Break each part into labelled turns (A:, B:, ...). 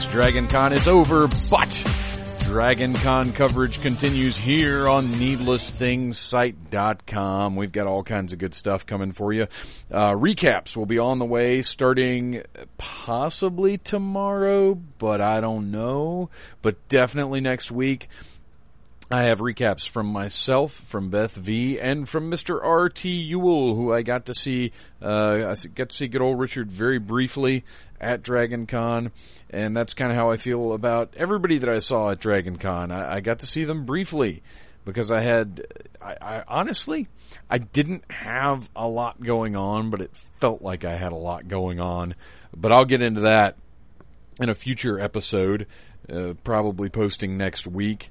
A: Phantomaniacs, Dragon Con is over, but Dragon Con coverage continues here on needlessthingssite.com. We've got all kinds of good stuff coming for you. Uh, recaps will be on the way starting possibly tomorrow, but I don't know. But definitely next week. I have recaps from myself, from Beth V, and from Mr. R.T. Ewell, who I got to see, uh, I got to see good old Richard very briefly at Dragon Con, and that's kind of how I feel about everybody that I saw at Dragon Con. I, I got to see them briefly because I had, I, I honestly, I didn't have a lot going on, but it felt like I had a lot going on. But I'll get into that in a future episode, uh, probably posting next week.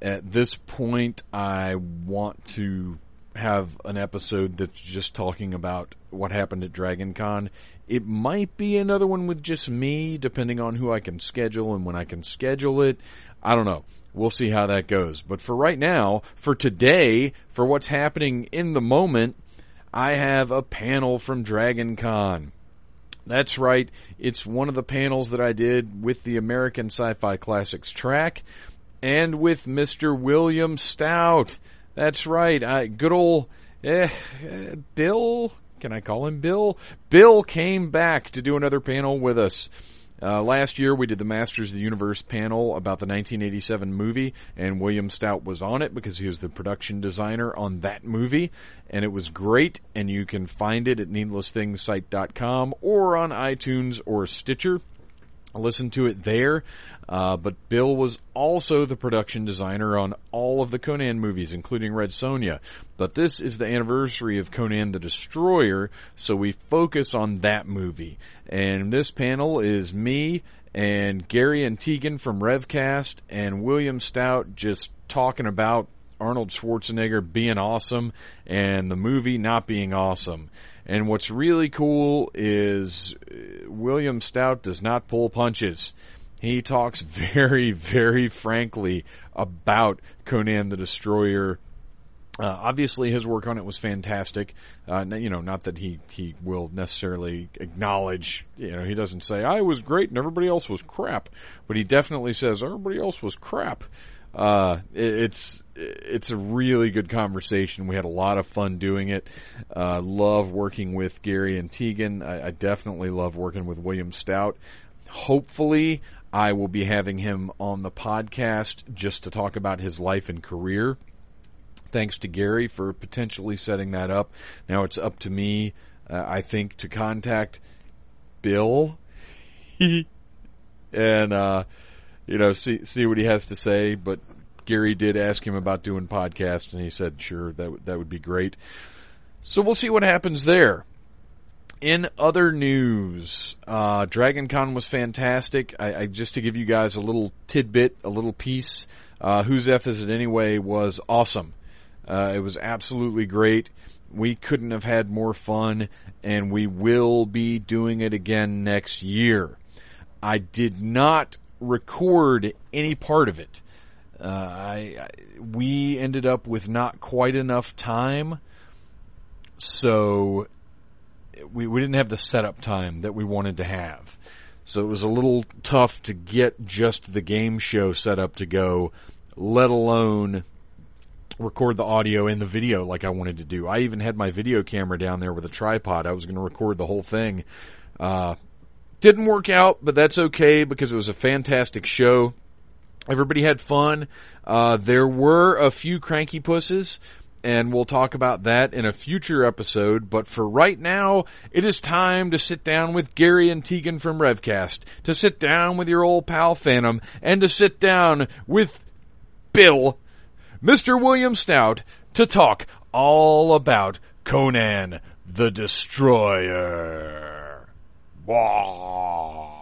A: At this point, I want to have an episode that's just talking about what happened at Dragon Con. It might be another one with just me, depending on who I can schedule and when I can schedule it. I don't know. We'll see how that goes. But for right now, for today, for what's happening in the moment, I have a panel from Dragon Con. That's right. It's one of the panels that I did with the American Sci-Fi Classics track and with Mr. William Stout. That's right. I, good old eh, eh, Bill. Can I call him Bill? Bill came back to do another panel with us. Uh, last year we did the Masters of the Universe panel about the 1987 movie, and William Stout was on it because he was the production designer on that movie, and it was great. And you can find it at needlessthingssite.com or on iTunes or Stitcher. Listen to it there. Uh, but Bill was also the production designer on all of the Conan movies, including Red Sonja. But this is the anniversary of Conan the Destroyer, so we focus on that movie. And this panel is me and Gary and Tegan from Revcast and William Stout just talking about Arnold Schwarzenegger being awesome and the movie not being awesome. And what's really cool is William Stout does not pull punches. He talks very, very frankly about Conan the Destroyer. Uh, obviously, his work on it was fantastic. Uh, you know, not that he, he will necessarily acknowledge, you know, he doesn't say, I was great and everybody else was crap. But he definitely says, everybody else was crap. Uh, it, it's, it's a really good conversation. We had a lot of fun doing it. Uh, love working with Gary and Tegan. I, I definitely love working with William Stout. Hopefully, I will be having him on the podcast just to talk about his life and career. Thanks to Gary for potentially setting that up. Now it's up to me, uh, I think, to contact Bill and, uh, you know, see, see what he has to say. But Gary did ask him about doing podcasts and he said, sure, that, w- that would be great. So we'll see what happens there. In other news, uh, Dragon Con was fantastic. I, I, just to give you guys a little tidbit, a little piece. Uh, Whose F is it anyway? Was awesome. Uh, it was absolutely great. We couldn't have had more fun, and we will be doing it again next year. I did not record any part of it. Uh, I, I, we ended up with not quite enough time, so we, we didn't have the setup time that we wanted to have. So it was a little tough to get just the game show set up to go, let alone record the audio and the video like I wanted to do. I even had my video camera down there with a tripod. I was going to record the whole thing. Uh, didn't work out, but that's okay because it was a fantastic show. Everybody had fun. Uh, there were a few cranky pusses and we'll talk about that in a future episode. But for right now, it is time to sit down with Gary and Tegan from Revcast, to sit down with your old pal Phantom, and to sit down with Bill, Mr. William Stout, to talk all about Conan the Destroyer. 哇。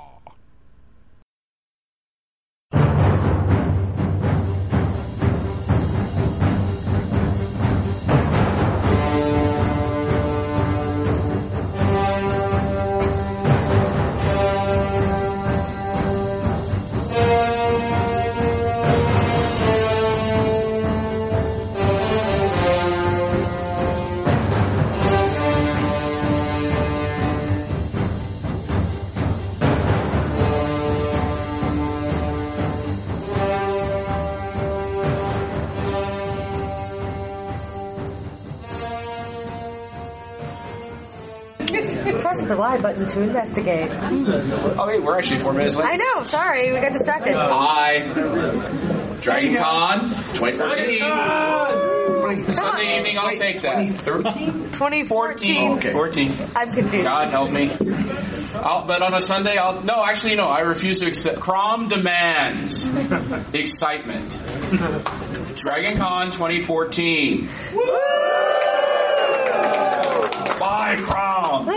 B: Press the Y button to investigate.
C: Oh wait, we're actually four minutes late.
B: I know, sorry, we got distracted.
C: Hi. Dragon Con 2014. Sunday evening, I'll take that. 2013?
B: 2014.
C: Okay. 14.
B: I'm confused.
C: God help me. I'll, but on a Sunday, I'll, no, actually no, I refuse to accept. Crom demands excitement. Dragon Con 2014. Bye, Crom.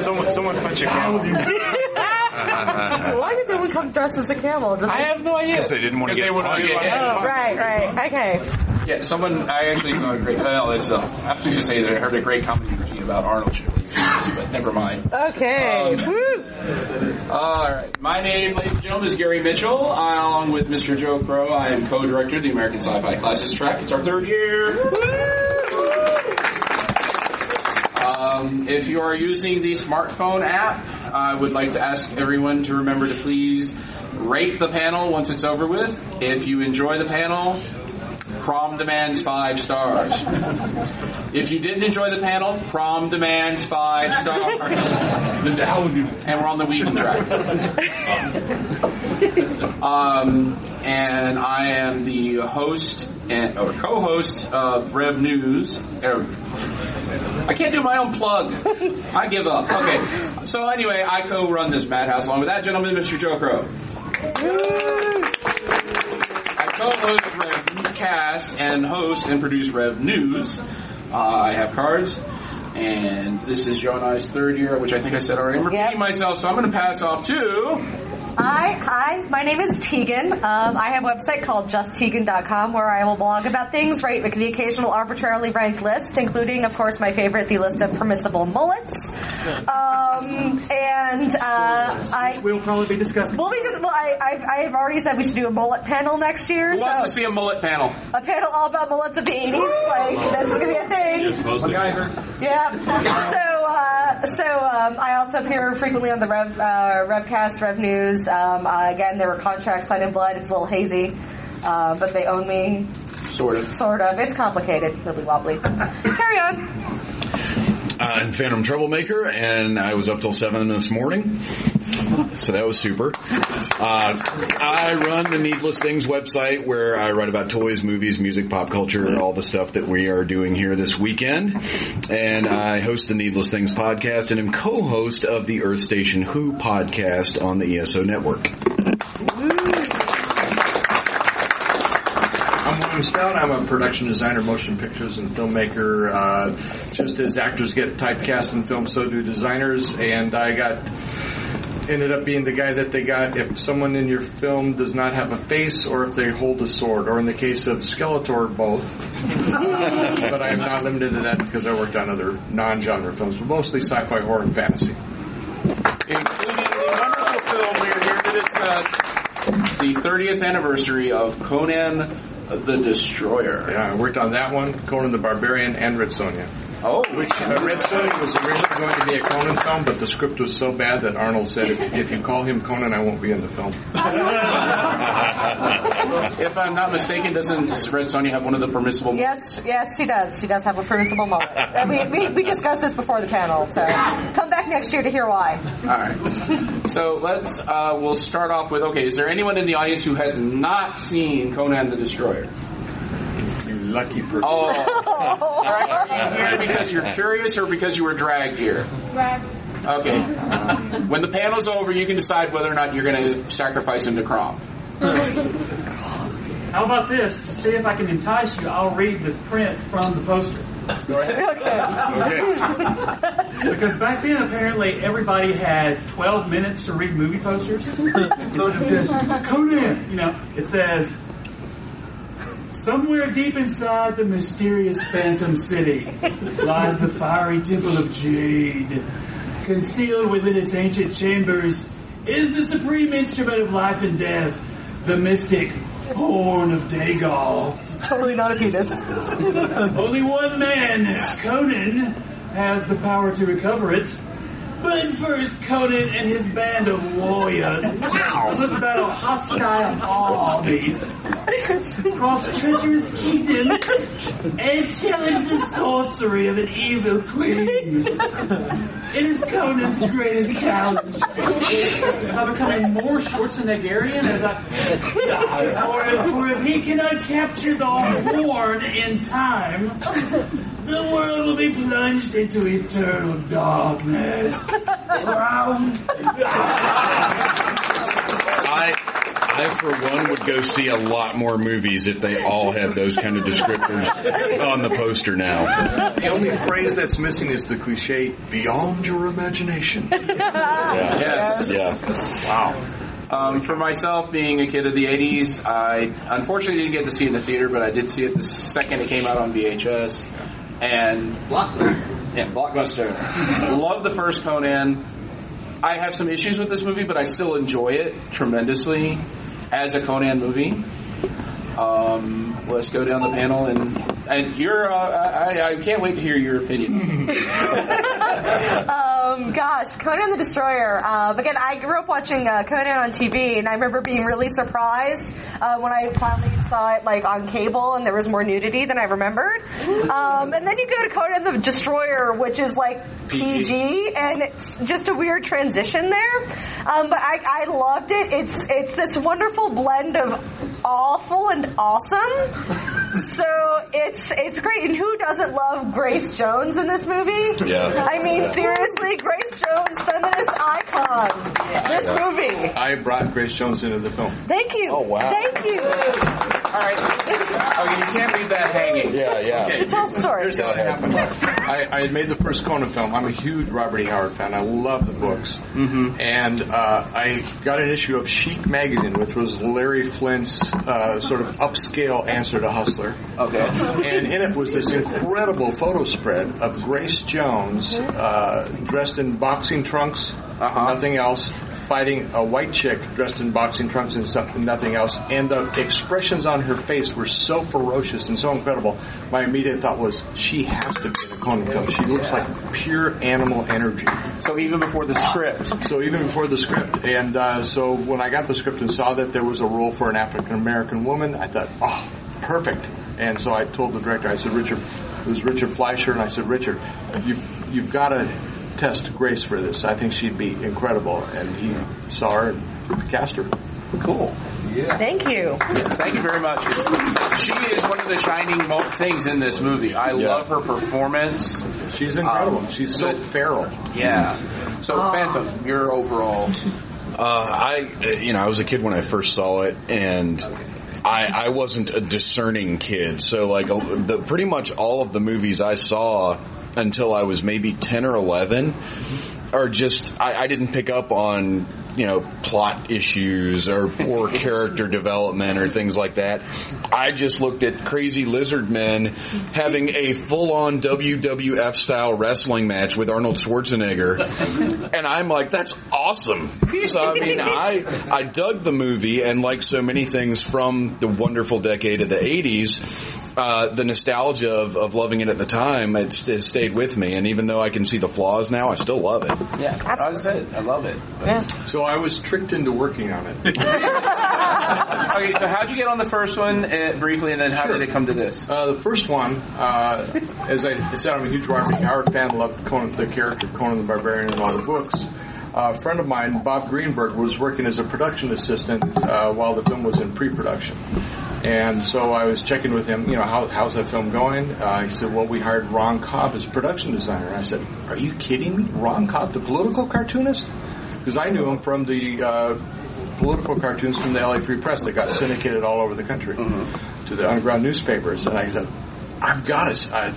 D: Someone, someone punch a camel.
B: Why did no one come dressed as a camel? Did
C: I have no idea.
D: they didn't want to
C: Because
D: get
C: they wouldn't
B: Oh, right, right. Okay.
C: Yeah, someone I actually saw a great. Well, it's uh, I have to just say that I heard a great comedy routine about Arnold Schwarzenegger, but never mind.
B: Okay.
C: Um,
B: Woo.
C: All right, my name, ladies and gentlemen, is Gary Mitchell. Along with Mr. Joe Crow, I am co-director of the American Sci-Fi Classics track. It's our third year. Um, if you are using the smartphone app, I would like to ask everyone to remember to please rate the panel once it's over with. If you enjoy the panel, Crom demands five stars. If you didn't enjoy the panel, Crom demands five stars. and we're on the weekend track. Um, and I am the host and or co-host of Rev News. Er, I can't do my own plug. I give up. Okay. So anyway, I co-run this madhouse along with that gentleman, Mr. Joe Crow. I co-host Rev Cast and host and produce Rev News. Uh, I have cards. And this is Joe and I's third year, which I think I said already. I'm repeating
B: Yep.
C: myself, so I'm going to pass off to
B: Hi, hi. My name is Tegan. Um, I have a website called justtegan.com where I will blog about things, write the occasional arbitrarily ranked list, including, of course, my favorite, the list of permissible mullets. Um, and uh, I
D: We'll probably be discussing.
B: Well, we just, well, I, I've, I've already said we should do a mullet panel next year.
C: Who wants to see a mullet panel?
B: a panel all about mullets of the 80s. Like, that's going to be a thing.
C: MacGyver.
B: Yeah. So, uh, so um, I also appear frequently on the Rev, uh, Revcast, Rev News. Um, uh, again, there were contracts signed in blood. It's a little hazy, uh, but they own me,
C: Sort of.
B: sort of. It's complicated, really wobbly. Carry on.
D: I'm Phantom Troublemaker, and I was up till seven this morning, so that was super. Uh, I run the Needless Things website where I write about toys, movies, music, pop culture, all the stuff that we are doing here this weekend. And I host the Needless Things podcast and am co-host of the Earth Station Who podcast on the ESO network.
E: I'm William Stout. I'm a production designer, motion pictures, and filmmaker. Uh, just as actors get typecast in film, so do designers. And I got ended up being the guy that they got if someone in your film does not have a face, or if they hold a sword, or in the case of Skeletor, both. but I am not limited to that because I worked on other non-genre films, but mostly sci-fi, horror, and fantasy.
C: Including the wonderful film we are here to discuss. The 30th anniversary of Conan the Destroyer.
E: Yeah, I worked on that one, Conan the Barbarian, and Red Sonja.
C: Oh,
E: Which uh, Red Sonja was originally going to be a Conan film, but the script was so bad that Arnold said, if, if you call him Conan, I won't be in the film.
C: if I'm not mistaken, doesn't Red Sonja have one of the permissible?
B: Yes, yes, she does. She does have a permissible mullet. And we, we, we discussed this before the panel, so come back next year to hear why.
C: All right. So let's. Uh, we'll start off with. Okay, is there anyone in the audience who has not seen Conan the Destroyer? Oh.
E: You lucky person.
C: Oh, are you here because you're curious or because you were dragged here?
F: Drag.
C: Okay. When the panel's over, you can decide whether or not you're going to sacrifice him to Crom.
G: How about this? To see if I can entice you, I'll read the print from the poster. Go ahead. okay. because back then, apparently, everybody had 12 minutes to read movie posters. so it just, Conan, you know, it says, Somewhere deep inside the mysterious Phantom City lies the fiery temple of Jade. Concealed within its ancient chambers is the supreme instrument of life and death, the mystic Horn of Dagoth.
B: Totally not a penis.
G: Only one man, Conan, has the power to recover it. But first, Conan and his band of warriors must battle hostile armies, cross treacherous kingdoms, and challenge the sorcery of an evil queen. It is Conan's greatest challenge. Am I becoming more Schwarzeneggerian as I... Or if, or if he cannot capture the horn in time, the world will be plunged into eternal darkness.
D: I, I for one would go see a lot more movies if they all had those kind of descriptors on the poster now.
E: The only phrase that's missing is the cliche, beyond your imagination.
C: Yes.
D: Yeah.
C: Wow. Um, for myself, being a kid of the 80s, I unfortunately didn't get to see it in the theater, but I did see it the second it came out on VHS. And Blockbuster. Yeah, Blockbuster. Love the first Conan. I have some issues with this movie, but I still enjoy it tremendously as a Conan movie. Um, let's go down the panel and and you're. Uh, I, I can't wait to hear your opinion.
B: Um, gosh, Conan the Destroyer. Um, again, I grew up watching uh, Conan on TV, and I remember being really surprised uh, when I finally saw it like on cable, and there was more nudity than I remembered. Um, and then you go to Conan the Destroyer, which is like PG, and it's just a weird transition there. Um, but I, I loved it. It's it's this wonderful blend of awful and awesome. So it's it's great. And who doesn't love Grace Jones in this movie?
D: Yeah.
B: I mean, seriously, Grace Jones, feminist icon. This movie.
E: I brought Grace Jones into the film.
B: Thank you.
D: Oh, wow.
B: Thank you.
C: All right. Okay, you can't leave that hanging.
D: Yeah, yeah.
B: Okay, Tell the story.
E: Here's how it happened. I, I had made the first Conan film. I'm a huge Robert E. Howard fan. I love the books. Mm-hmm. And uh, I got an issue of Chic magazine, which was Larry Flynt's uh, sort of upscale answer to Hustler.
C: Okay.
E: And in it was this incredible photo spread of Grace Jones uh, dressed in boxing trunks,
C: Uh-huh.
E: nothing else, fighting a white chick dressed in boxing trunks and something, nothing else. And the expressions on her face were so ferocious and so incredible. My immediate thought was, she has to be in a Conan film. She looks like pure animal energy.
C: So even before the script.
E: So even before the script, and uh, so when I got the script and saw that there was a role for an African American woman, I thought, oh, perfect. And so I told the director, I said, Richard, it was Richard Fleischer, and I said, Richard, you've you've got to test Grace for this. I think she'd be incredible. And he saw her and cast her.
C: Cool. Yeah.
B: Thank you.
C: Thank you very much. She is one of the shining mo- things in this movie. I
D: Yeah.
C: love her performance.
E: She's incredible.
C: Um,
E: She's so
C: but-
E: feral.
C: Yeah. So, Phantom, your overall.
D: Uh, I, uh, you know, I was a kid when I first saw it, and I, I wasn't a discerning kid. So, like, uh, the pretty much all of the movies I saw until I was maybe ten or eleven are just I, I didn't pick up on you know plot issues or poor character development or things like that. I just looked at crazy lizard men having a full on WWF style wrestling match with Arnold Schwarzenegger, and I'm like, that's awesome. So I mean, I I dug the movie, and like so many things from the wonderful decade of the '80s. Uh, the nostalgia of, of loving it at the time, it's, it stayed with me. And even though I can see the flaws now, I still love it.
C: Yeah, I said I love it. Yeah.
E: So I was tricked into working on it.
C: okay, so how'd you get on the first one uh, briefly, and then how
E: Sure.
C: did it come to this?
E: Uh, the first one, uh, as I said, I'm a huge Roderick Howard fan. Loved Conan, the character Conan the Barbarian in all the books. Uh, a friend of mine, Bob Greenberg, was working as a production assistant uh, while the film was in pre-production. And so I was checking with him, you know, how, how's that film going? Uh, he said, well, we hired Ron Cobb as production designer. And I said, are you kidding me? Ron Cobb, the political cartoonist? Because I knew him from the uh, political cartoons from the LA Free Press that got syndicated all over the country to the underground newspapers. And I said, I've got to, I,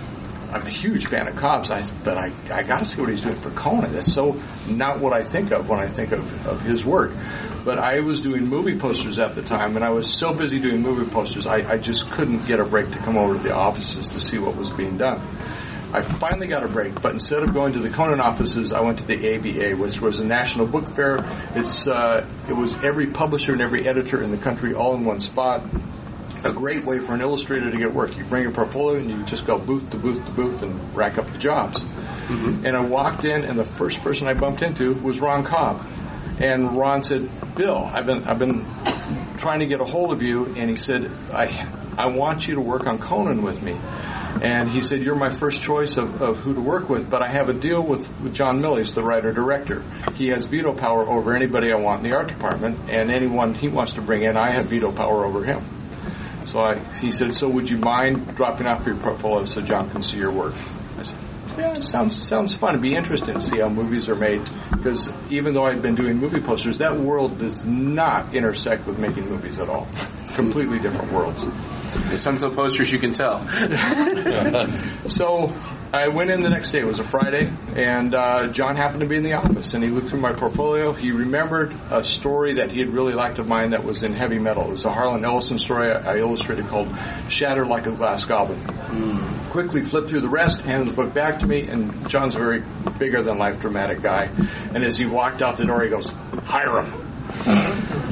E: I'm a huge fan of Cobb's, I, but I, I got to see what he's doing for Conan. That's so not what I think of when I think of, of his work. But I was doing movie posters at the time, and I was so busy doing movie posters, I, I just couldn't get a break to come over to the offices to see what was being done. I finally got a break, but instead of going to the Conan offices, I went to the ABA, which was a national book fair. It's uh, it was every publisher and every editor in the country all in one spot. A great way for an illustrator to get work. You bring your portfolio and you just go booth to booth to booth and rack up the jobs. Mm-hmm. And I walked in, and the first person I bumped into was Ron Cobb. And Ron said, "Bill, I've been I've been trying to get a hold of you." And he said, "I I want you to work on Conan with me." And he said, "You're my first choice of, of who to work with, but I have a deal with, with John Milius, the writer director. He has veto power over anybody I want in the art department, and anyone he wants to bring in, I have veto power over him." So I, he said, "So would you mind dropping off your portfolio so John can see your work?" I said, "Yeah, it sounds sounds fun. It'd be interesting to see how movies are made because even though I'd been doing movie posters, that world does not intersect with making movies at all. Completely different worlds."
C: Some of the posters you can tell.
E: So I went in the next day. It was a Friday, and uh, John happened to be in the office, and he looked through my portfolio. He remembered a story that he had really liked of mine that was in heavy metal. It was a Harlan Ellison story I I illustrated called "Shattered Like a Glass Goblin." Quickly flipped through the rest, handed the book back to me, and John's a very bigger than life dramatic guy. And as he walked out the door, he goes, "Hire him."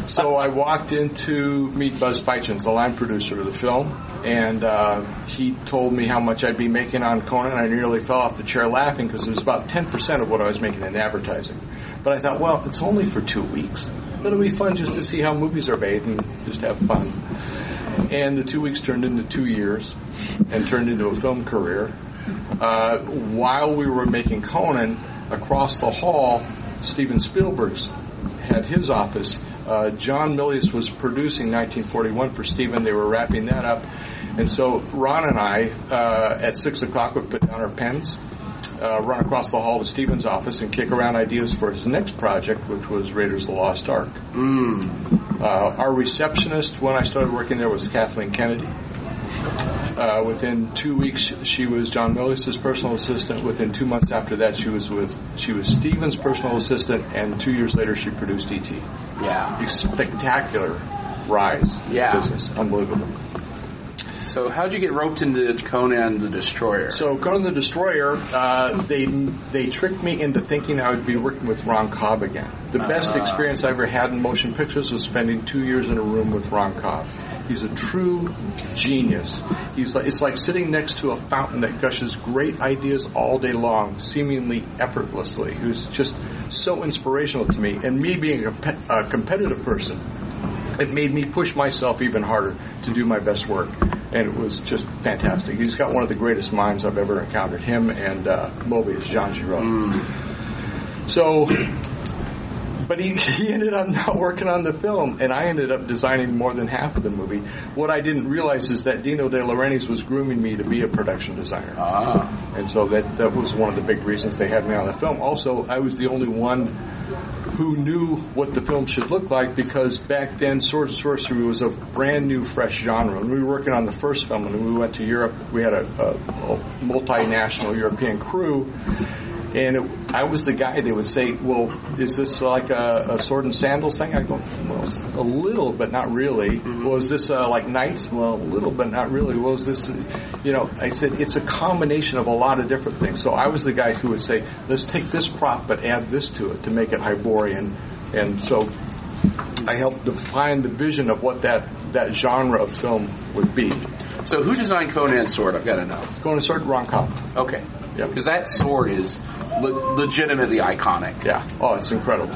E: So I walked into meet Buzz Feitshans, the line producer of the film, and uh, he told me how much I'd be making on Conan. I nearly fell off the chair laughing because it was about 10% of what I was making in advertising. But I thought, well, it's only for two weeks. It'll be fun just to see how movies are made and just have fun. And the two weeks turned into two years and turned into a film career. Uh, while we were making Conan, across the hall, Steven Spielberg's had his office. Uh, John Milius was producing 1941 for Steven. They were wrapping that up. And so Ron and I, uh, at 6 o'clock, would put down our pens, uh, run across the hall to Steven's office, and kick around ideas for his next project, which was Raiders of the Lost Ark. Uh, our receptionist, when I started working there, was Kathleen Kennedy. Uh, within two weeks, she was John Milius's personal assistant. Within two months after that, she was with she was Steven's personal assistant, and two years later, she produced E.T.
C: Yeah.
E: Spectacular rise
C: Yeah.
E: business, unbelievable.
C: So how'd you get roped into Conan the Destroyer?
E: So Conan the Destroyer, uh, they they tricked me into thinking I would be working with Ron Cobb again. The best experience I ever had in motion pictures was spending two years in a room with Ron Cobb. He's a true genius. He's like it's like sitting next to a fountain that gushes great ideas all day long, seemingly effortlessly. He was just so inspirational to me. And me being a, a competitive person, it made me push myself even harder to do my best work. And it was just fantastic. He's got one of the greatest minds I've ever encountered. Him and uh, Moebius, Jean Giraud. So, but he, he ended up not working on the film, and I ended up designing more than half of the movie. What I didn't realize is that Dino De Laurentiis was grooming me to be a production designer.
C: ah.
E: And so that, that was one of the big reasons they had me on the film. Also, I was the only one who knew what the film should look like because back then sword and sorcery was a brand new fresh genre. And we were working on the first film and we went to Europe we had a, a, a multinational European crew and it, I was the guy they would say well is this like a, a sword and sandals thing I go well a little but not really well is this uh, like knights well a little but not really well is this you know I said it's a combination of a lot of different things so I was the guy who would say let's take this prop but add this to it to make it Hyborian and so I helped define the vision of what that, that genre of film would be.
C: So who designed Conan's sword? I've got to know.
E: Conan's sword, Ron Cobb.
C: Okay.
E: Yep.
C: Because that sword is le- legitimately iconic.
E: Yeah. Oh, it's incredible.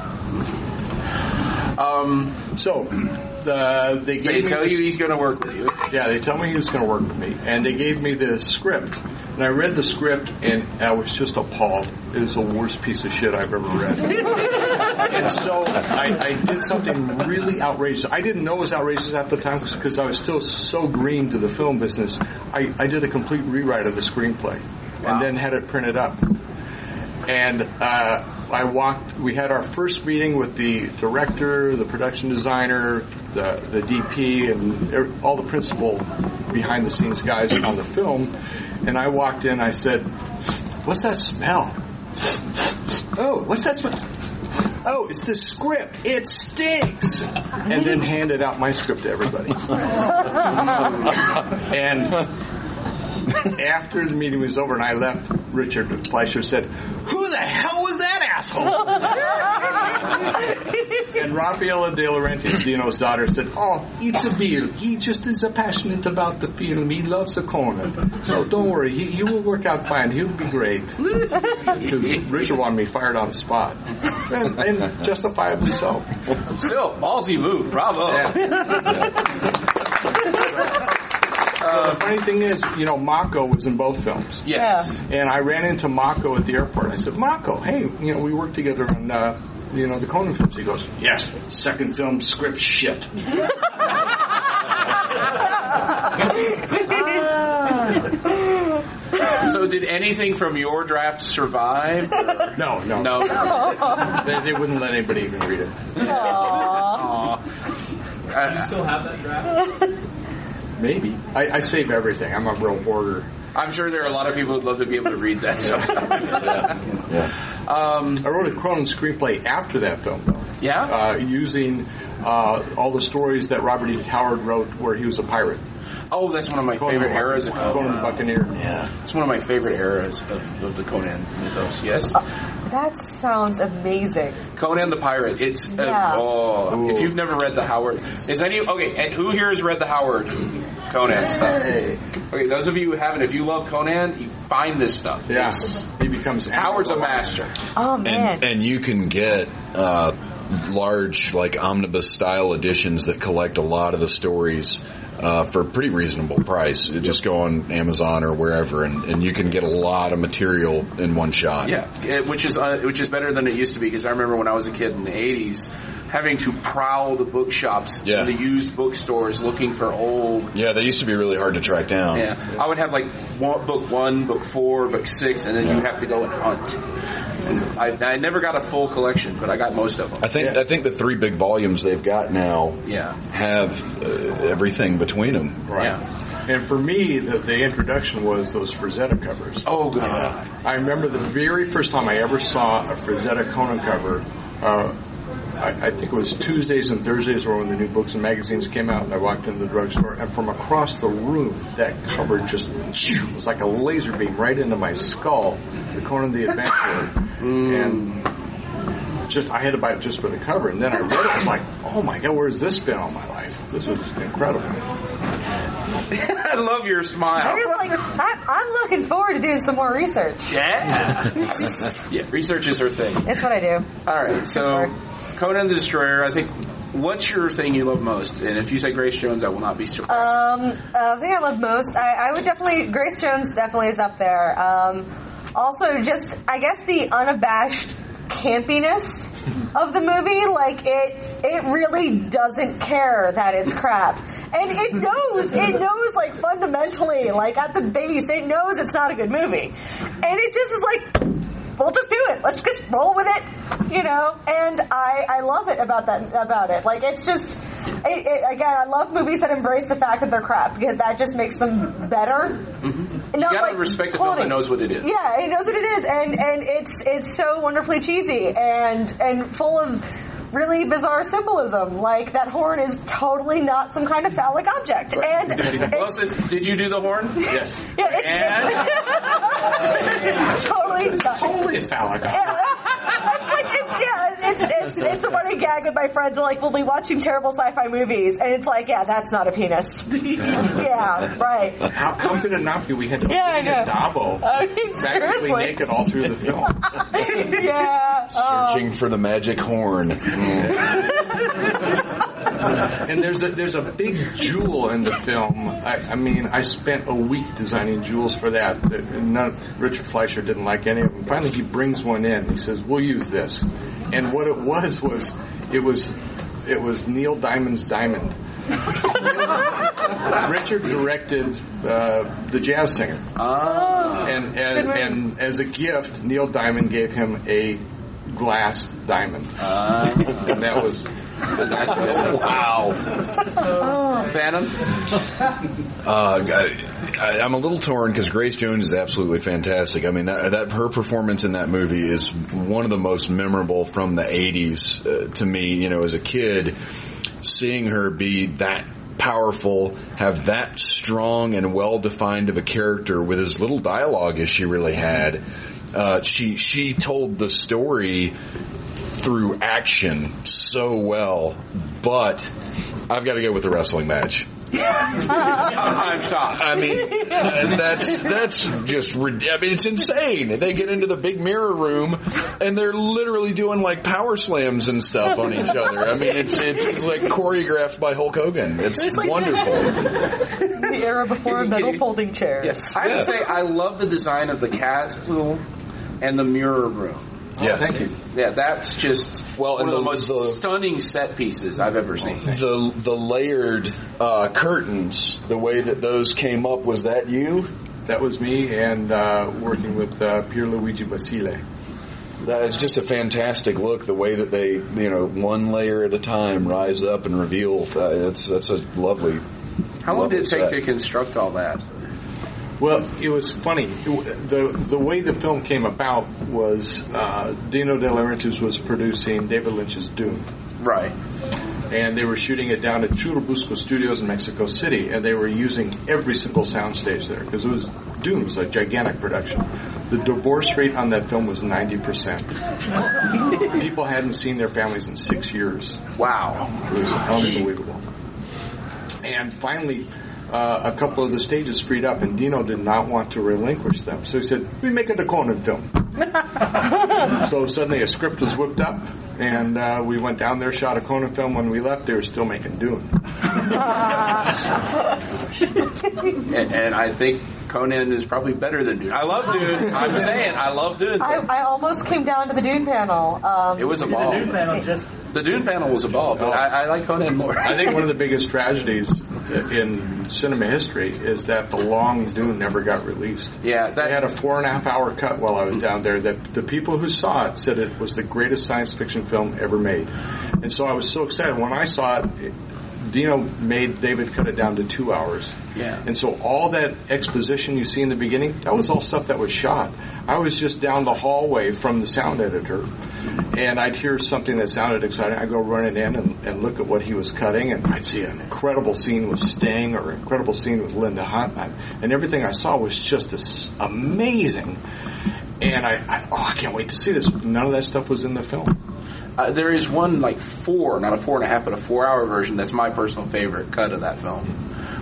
C: Um,
E: So, uh, they gave
C: They
E: me
C: tell
E: this-
C: you he's going to work with you.
E: Yeah, they tell me he was going to work with me, and they gave me the script. And I read the script, and I was just appalled. It was the worst piece of shit I've ever read. and so I, I did something really outrageous. I didn't know it was outrageous at the time because I was still so green to the film business. I, I did a complete rewrite of the screenplay, and then had it printed up. And uh, I walked. We had our first meeting with the director, the production designer, the the DP, and er- all the principal behind the scenes guys on the film. And I walked in. I said, "What's that smell? Oh, what's that smell? Oh, it's the script. It stinks." And then handed out my script to everybody. and after the meeting was over and I left, Richard Fleischer said, "Who the hell was that asshole?" and Raffaella De Laurentiis, Dino's daughter, said, "Oh, it's a Bill. He just is passionate about the film. He loves the corner. So don't worry. He, he will work out fine. He'll be great." Richard wanted me fired on the spot, and, and justifiably so.
C: Still, ballsy move. Bravo.
E: So the funny thing is, you know, Mako was in both films.
C: Yes.
E: And I ran into Mako at the airport. I said, Mako, hey, you know, we worked together on, uh, you know, the Conan films. He goes, yes, second film script shit.
C: So, did anything from your draft survive?
E: No, no.
C: No.
E: They, they wouldn't let anybody even read it.
C: Aw. Uh,
G: Still have that draft?
E: Maybe. I, I save everything. I'm a real hoarder.
C: I'm sure there are a lot of people who'd love to be able to read that. So.
D: Yeah.
C: Um,
E: I wrote a Conan screenplay after that film, though.
C: yeah.
E: Uh, using uh, all the stories that Robert E. Howard wrote where he was a pirate.
C: oh, that's one of my
E: Conan
C: favorite
E: the-
C: eras of
E: Conan the
C: Conan.
E: Buccaneer.
D: Yeah.
C: It's one of my favorite eras of, of the Conan mythos. Yes.
B: That sounds amazing.
C: Conan the Pirate. It's uh,
B: Yeah.
C: oh, if you've never read the Howard, is any okay? And who here has read the Howard Conan stuff? Okay, those of you who haven't, if you love Conan, you find this stuff.
E: Yeah. He becomes
C: Howard's a master.
B: Oh man.
D: And, and you can get uh, large, like omnibus style editions that collect a lot of the stories uh, for a pretty reasonable price. Just go on Amazon or wherever, and, and you can get a lot of material in one shot.
C: Yeah, which is uh, which is better than it used to be because I remember when I was a kid in the '80s, having to prowl the bookshops,
D: Yeah.
C: and the used bookstores looking for old.
D: Yeah, they used to be really hard to track down.
C: Yeah, I would have like one, book one, book four, book six, and then you have to go and hunt. And I, I never got a full collection, but I got most of them.
D: I think I think the three big volumes they've got now
C: Yeah,
D: have uh, everything between them.
E: Right.
C: yeah.
E: And for me, the, the introduction was those Frazetta covers.
C: Oh god.
E: I remember the very first time I ever saw a Frazetta Conan cover. Uh, I, I think it was Tuesdays and Thursdays were when the new books and magazines came out, and I walked into the drugstore, and from across the room, that cover just was like a laser beam right into my skull. The corner of the Adventurer, and just I had to buy it just for the cover, and then I read it. I was like, oh my god, where's this been all my life? This is incredible.
C: I love your smile.
B: I'm just like, I, I'm looking forward to doing some more research.
C: Yeah. yeah. Research is her thing.
B: It's what I do.
C: All right. So,
B: Sorry.
C: Conan the Destroyer. I think. What's your thing you love most? And if you say Grace Jones, I will not be surprised.
B: Um, uh, the thing I love most, I, I would definitely, Grace Jones definitely is up there. Um, also, just, I guess the unabashed campiness of the movie, like it, it really doesn't care that it's crap. And it knows, it knows like fundamentally, like at the base, it knows it's not a good movie. And it just is like, we'll just do it. Let's just roll with it, you know. And I, I love it about that about it. Like it's just, it, it, again, I love movies that embrace the fact that they're crap because that just makes them better. Mm-hmm.
C: you gotta respect a film that knows what it is.
B: Yeah, it knows what it is, and and it's it's so wonderfully cheesy and and full of really bizarre symbolism. Like that horn is totally not some kind of phallic object, and
C: Well,
B: it's,
C: did, did you do the horn?
E: Yes.
B: yeah, it's, totally not.
E: Totally phallic.
B: Yeah, it's like it's yeah, it's it's it's a running gag with my friends. Like we'll be watching terrible sci-fi movies, and it's like, yeah, that's not a penis. yeah, right.
E: How, how could it not be? We had
B: Yeah, I
E: we. d'Abo
B: I mean,
E: practically
B: seriously.
E: naked all through the film.
B: yeah. oh.
D: Searching um, for the magic horn.
E: and there's a, there's a big jewel in the film. I, I mean, I spent a week designing jewels for that. None, Richard Fleischer didn't like any of them. Finally, he brings one in. He says, "We'll use this." And what it was was it was it was Neil Diamond's diamond. Richard directed uh, the jazz singer,
C: Ah.
E: and and, and as a gift, Neil Diamond gave him a glass diamond,
C: Ah.
E: and that was
C: wow. Phantom?
D: Uh, I, I, I'm a little torn because Grace Jones is absolutely fantastic. I mean, that, that her performance in that movie is one of the most memorable from the '80s uh, to me. You know, as a kid, seeing her be that powerful, have that strong and well defined of a character with as little dialogue as she really had. Uh, she she told the story through action so well, but I've got to go with the wrestling match.
C: I'm shocked.
D: I mean, that's that's just rid- I mean, it's insane. They get into the big mirror room and they're literally doing like power slams and stuff on each other. I mean, it's it's, it's like choreographed by Hulk Hogan. It's wonderful.
B: the era before metal folding chairs.
C: Yes. I have to say, I love the design of the cat pool and the mirror room.
D: Yeah.
E: thank you.
C: Yeah, that's just
D: Well,
C: one
D: and
C: of the,
D: the-
C: most
D: the-
C: stunning set pieces I've ever seen.
D: The the layered uh, curtains, the way that those came up, was that you?
E: That was me, and uh, working with uh, Pierluigi Basile.
D: That is just a fantastic look. The way that they, you know, one layer at a time rise up and reveal. Uh, that's that's a lovely.
C: How long did it take
D: set.
C: to construct all that?
E: Well, it was funny. The the way the film came about was uh, Dino De Laurentiis was producing David Lynch's Dune,
C: Right.
E: and they were shooting it down at Churubusco Studios in Mexico City, and they were using every single soundstage there because it was Dune was a gigantic production. The divorce rate on that film was ninety percent. People hadn't seen their families in six years.
C: Wow.
E: It was unbelievable. And finally, uh, a couple of the stages freed up, and Dino did not want to relinquish them. So he said, "We make a Conan film." so suddenly, a script was whipped up, and uh, we went down there, shot a Conan film. When we left, they were still making Dune.
C: And, and I think Conan is probably better than Dune. I love Dune. I'm saying, I love Dune.
B: I, I almost came down to the Dune panel. Um,
C: it was a
G: The
C: ball.
G: new panel just
C: The Dune panel was a ball, but I, I like Conan more.
E: I think one of the biggest tragedies Uh, in cinema history is that the long Dune never got released.
C: yeah,
E: they had a four and a half hour cut while I was down there that the people who saw it said it was the greatest science fiction film ever made. And so I was so excited. When I saw it, it Dino made David cut it down to two hours.
C: Yeah.
E: And so all that exposition you see in the beginning, that was all stuff that was shot. I was just down the hallway from the sound editor and I'd hear something that sounded exciting. I'd go running in and, and look at what he was cutting and I'd see an incredible scene with Sting or an incredible scene with Linda Hunt and, and everything I saw was just amazing. And I, I, oh, I can't wait to see this. None of that stuff was in the film.
C: Uh, there is one like four, not a four and a half, but a four-hour version. That's my personal favorite cut of that film,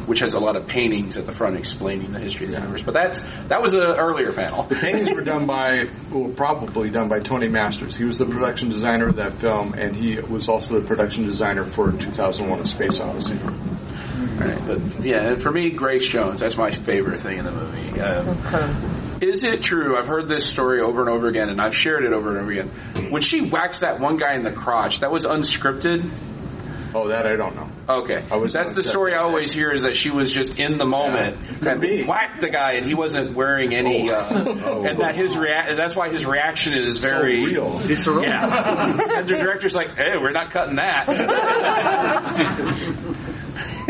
C: which has a lot of paintings at the front explaining the history of the universe. But that's that was an earlier panel.
E: The paintings were done by, well, probably done by Tony Masters. He was the production designer of that film, and he was also the production designer for 2001: A Space Odyssey.
C: Right, but yeah, and for me, Grace Jones, that's my favorite thing in the movie. Um, is it true? I've heard this story over and over again, and I've shared it over and over again. When she whacks that one guy in the crotch, that was unscripted.
E: Oh, that I don't know.
C: Okay,
E: I was
C: that's the
E: set.
C: story I always hear is that she was just in the moment
E: Could
C: and
E: be.
C: whacked the guy, and he wasn't wearing any, uh, and that his rea- that's why his reaction is very so
E: real.
C: Yeah, and the director's like, "Hey, we're not cutting that."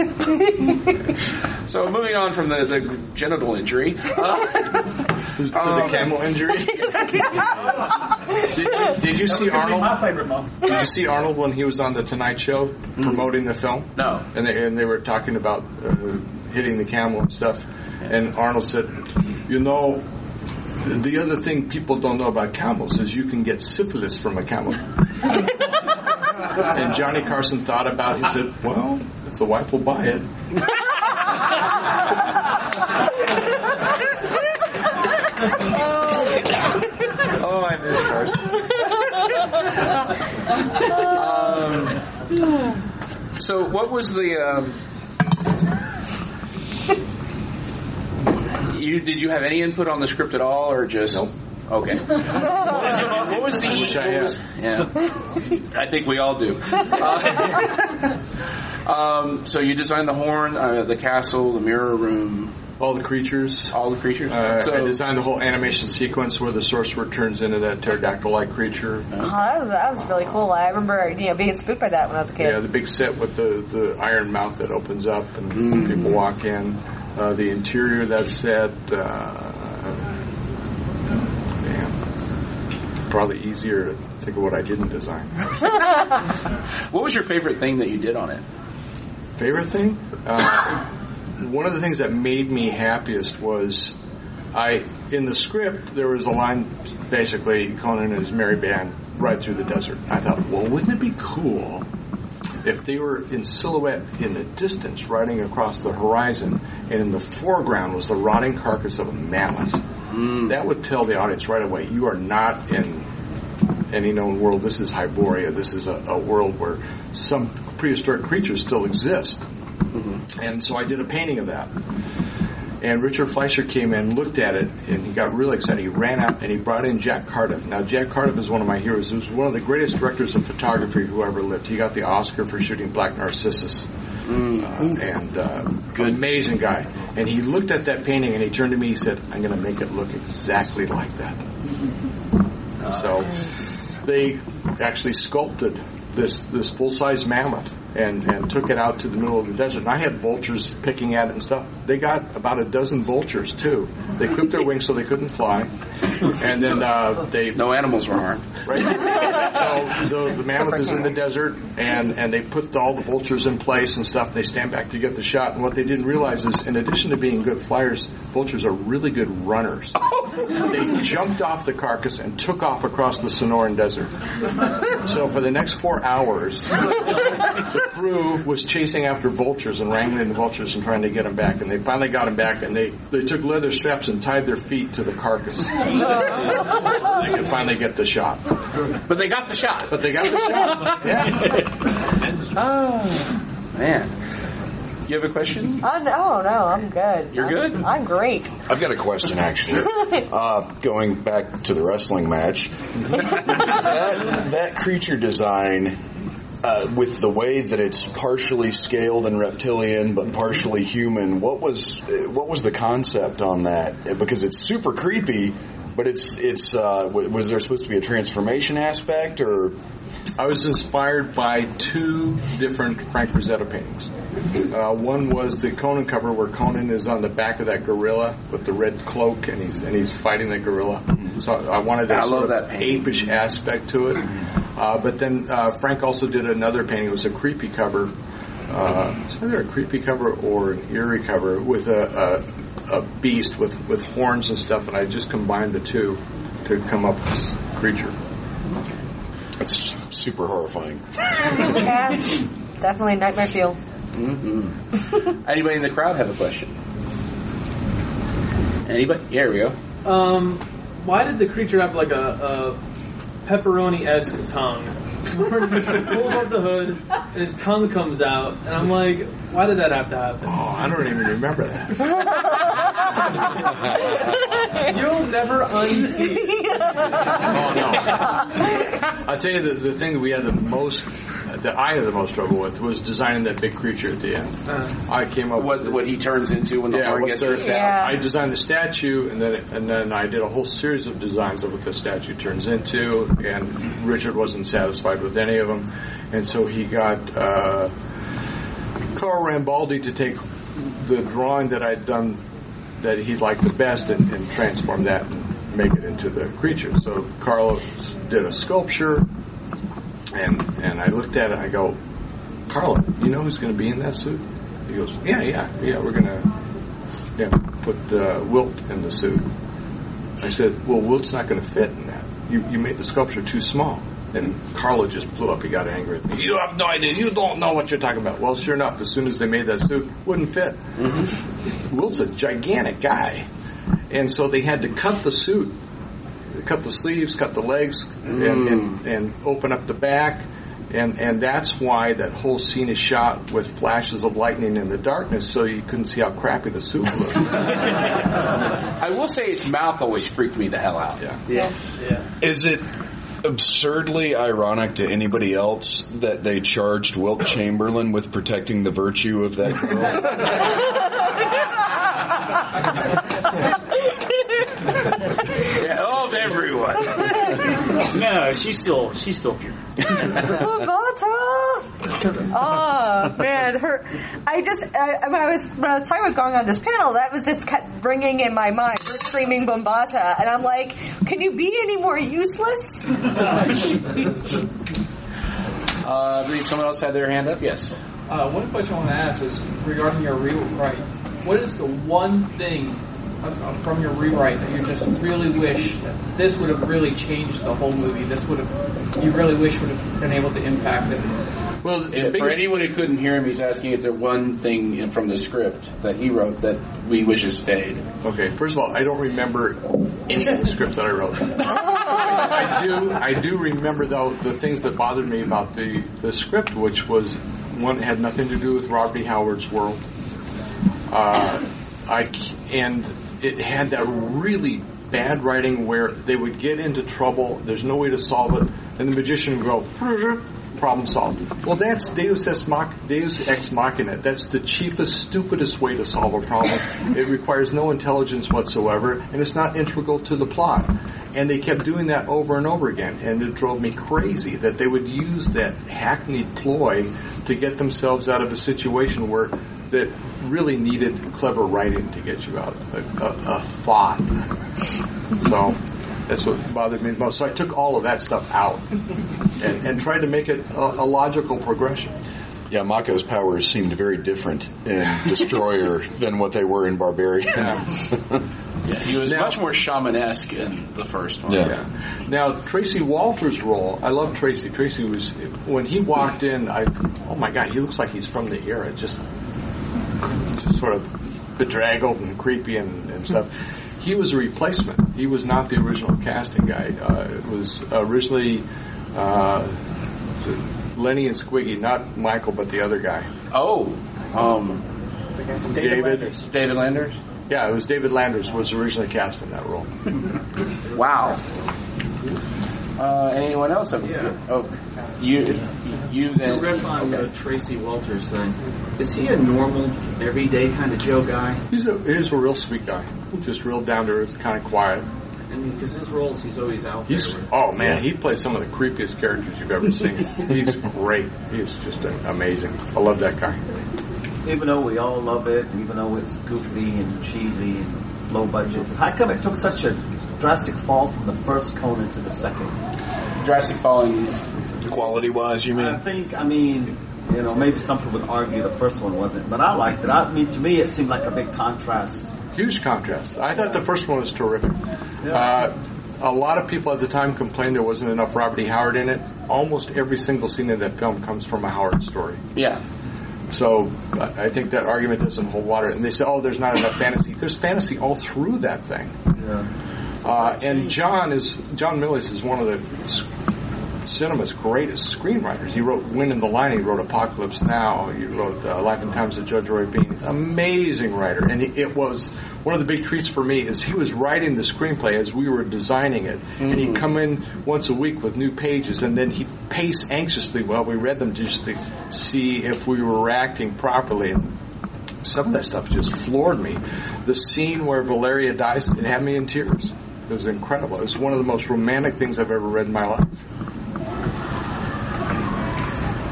C: so moving on from the, the genital injury, uh,
E: To the camel injury. did, you, did you see Arnold?
G: my favorite moment.
E: Did you see Arnold when he was on the Tonight Show promoting the film?
C: no,
E: And they, and they were talking about uh, hitting the camel and stuff. And Arnold said, "You know, the other thing people don't know about camels is you can get syphilis from a camel." and Johnny Carson thought about it. He said, "Well, if the wife will buy it."
C: oh, I miss Carson. um, So, what was the? Um, you did you have any input on the script at all, or just? Nope. Okay. what was the?
E: Wish I
C: what was- yeah, I think we all do. Uh, um, so you designed the horn, uh, the castle, the mirror room,
E: All the creatures.
C: all the creatures.
E: Uh,
C: so,
E: I designed the whole animation sequence where the sorcerer turns into that pterodactyl-like creature.
B: Oh, that, was, that was really cool. I remember you know being spooked by that when I was a kid.
E: Yeah, the big set with the, the iron mouth that opens up and
C: Mm.
E: people walk in. Uh, the interior of that set, uh, man, probably easier to think of what I didn't design.
C: what was your favorite thing that you did on it?
E: Favorite thing? Uh, one of the things that made me happiest was I in the script there was a line basically Conan and his merry band ride through the desert. I thought, well, wouldn't it be cool if they were in silhouette in the distance riding across the horizon and in the foreground was the rotting carcass of a mammoth? That would tell the audience right away you are not in any known world. This is Hyboria. This is a, a world where some prehistoric creatures still exist. And so I did a painting of that. And Richard Fleischer came in, looked at it, and he got really excited. He ran out and he brought in Jack Cardiff. Now, Jack Cardiff is one of my heroes. He was one of the greatest directors of photography who ever lived. He got the Oscar for shooting Black Narcissus. Uh, and uh, amazing guy. And he looked at that painting and he turned to me. He said, "I'm going to make it look exactly like that." So they actually sculpted this this full size mammoth and and took it out to the middle of the desert. And I had vultures picking at it and stuff. They got about a dozen vultures too. They clipped their wings so they couldn't fly, and then uh, they
C: No animals were harmed.
E: right. so the, the mammoth is in the desert, and and they put all the vultures in place and stuff. And They stand back to get the shot. And what they didn't realize is, in addition to being good flyers, vultures are really good runners. They jumped off the carcass and took off across the Sonoran Desert. So for the next four hours, the crew was chasing after vultures and wrangling the vultures and trying to get them back. And they finally got them back, and they they took leather straps and tied their feet to the carcass. they could finally get the shot.
C: But they got the shot.
E: But they got the shot. Yeah.
C: Oh, man. You have a question?
B: Oh no, no, I'm good.
C: You're
B: I'm-
C: good?
B: I'm great.
D: I've got a question actually. Uh, going back to the wrestling match, that, that creature design, uh, with the way that it's partially scaled and reptilian but partially human, what was what was the concept on that? Because it's super creepy, but it's it's uh, was there supposed to be a transformation aspect or?
E: I was inspired by two different Frank Frazetta paintings. Uh, one was the Conan cover where Conan is on the back of that gorilla with the red cloak and he's and he's fighting the gorilla. So I wanted that
C: I
E: sort
C: love
E: of
C: that painting.
E: apish aspect to it. Uh, but then uh, Frank also did another painting. It was a creepy cover. Uh, it's either a creepy cover or an eerie cover with a, a, a beast with, with horns and stuff, and I just combined the two to come up with this creature.
D: It's super horrifying.
B: Yeah, definitely nightmare fuel.
C: Anybody in the crowd have a question? Anybody? Yeah, here we go.
F: Um, why did the creature have like a, a pepperoni-esque tongue? pulls up the hood and his tongue comes out, and I'm like, why did that have to happen?
E: Oh, I don't even remember that.
F: You'll never unsee.
E: Oh no! I'll tell you the, the thing that we had the most, that I had the most trouble with was designing that big creature at the end. I came up
C: What
E: with
C: what he turns into when the
E: yeah,
C: horn gets
E: the-
C: ripped out.
B: Yeah.
E: I designed the statue, and then and then I did a whole series of designs of what the statue turns into. And Richard wasn't satisfied with any of them, and so he got uh, Carlo Rambaldi to take the drawing that I'd done that he liked the best and, and transform that and make it into the creature. So Carl did a sculpture, and and I looked at it. I go, Carlo, you know who's going to be in that suit? He goes, Yeah, yeah, yeah. We're going to yeah, put uh, Wilt in the suit. I said, Well, Wilt's not going to fit in that. You you made the sculpture too small. And Carlo just blew up. He got angry at me. You have no idea. You don't know what you're talking about. Well, sure enough, as soon as they made that suit, wouldn't fit. Wilt's a gigantic guy, and so they had to cut the suit, cut the sleeves, cut the legs, and, and, mm. and open up the back. And, and that's why that whole scene is shot with flashes of lightning in the darkness so you couldn't see how crappy the suit looked.
C: I will say its mouth always freaked me the hell out.
E: Yeah.
F: Yeah.
D: Is it absurdly ironic to anybody else that they charged Wilt Chamberlain with protecting the virtue of that
C: Yeah, oh, everyone.
G: No, she's still she's still pure.
B: oh man, her. I just I, when I was when I was talking about going on this panel, that was just kept ringing in my mind. Her screaming Bombaata, and I'm like, can you be any more useless?
C: Uh, I believe someone else had their hand up. Yes.
F: Uh, one question I want to ask is regarding your rewrite. What is the one thing from your rewrite that you just really wish that this would have really changed the whole movie? This would have you really wish would have been able to impact it.
E: Well, the
C: If, for anyone who couldn't hear him, he's asking if there one thing in- from the script that he wrote that we wish had stayed.
E: Okay, first of all, I don't remember any of the script that I wrote. I do, I do remember though the things that bothered me about the, the script, which was one it had nothing to do with Robert E. Howard's world. Uh, I c- and it had that really bad writing where they would get into trouble. There's no way to solve it, and the magician would go. Problem solved. Well, that's Deus ex, mach, Deus ex machina. That's the cheapest, stupidest way to solve a problem. it requires no intelligence whatsoever, and it's not integral to the plot. And they kept doing that over and over again, and it drove me crazy that they would use that hackneyed ploy to get themselves out of a situation where that really needed clever writing to get you out of a, a, a thought. So that's what bothered me the most. So I took all of that stuff out and, and tried to make it a, a logical progression.
D: Yeah, Mako's powers seemed very different in Destroyer than what they were in Barbarian.
C: Yeah, he was much more shamanesque in the first one.
D: Yeah.
E: Now Tracy Walter's role, I love Tracy. Tracy was when he walked in, I oh my god, he looks like he's from the era, just just sort of bedraggled and creepy and, and stuff. He was a replacement. He was not the original casting guy. Uh, it was originally uh, Lenny and Squiggy, not Michael, but the other guy.
C: Oh, um,
E: David.
C: David Landers.
E: Yeah, it was David Landers who was originally cast in that role.
C: Wow. Uh, anyone else? Have
H: Yeah.
C: Oh, you, you
H: To
C: then.
H: riff on
C: okay.
H: the Tracy Walters thing, is he a normal, everyday kind of Joe guy?
E: He's a he's a real sweet guy, just real down to earth, kind of quiet.
H: I mean, because his roles, he's always out there. With.
E: oh man, he plays some of the creepiest characters you've ever seen. He's great. He's just amazing. I love that guy.
I: even though we all love it, even though it's goofy and cheesy and low budget, how come it took such a drastic fall from the first Conan to the second?
C: Drastic Falling.
D: Is quality wise, you mean?
I: I think, I mean, you know, maybe some people would argue the first one wasn't, but I liked it. I mean, to me, it seemed like a big contrast.
E: Huge contrast. I thought the first one was terrific. Uh, a lot of people at the time complained there wasn't enough Robert E. Howard in it. Almost every single scene in that film comes from a Howard story.
C: Yeah.
E: So I I think that argument doesn't hold water. And they say, oh, there's not enough fantasy. There's fantasy all through that thing.
I: Yeah.
E: Uh, and John is John Milius is one of the cinema's greatest screenwriters. He wrote Wind and the Lion. He wrote Apocalypse Now. He wrote uh, Life and Times of Judge Roy Bean. Amazing writer. And he, it was one of the big treats for me is he was writing the screenplay as we were designing it, and he'd come in once a week with new pages, and then he'd pace anxiously while we read them just to see if we were acting properly. And some of that stuff just floored me. The scene where Valeria dies, it had me in tears. It was incredible. It was one of the most romantic things I've ever read in my life.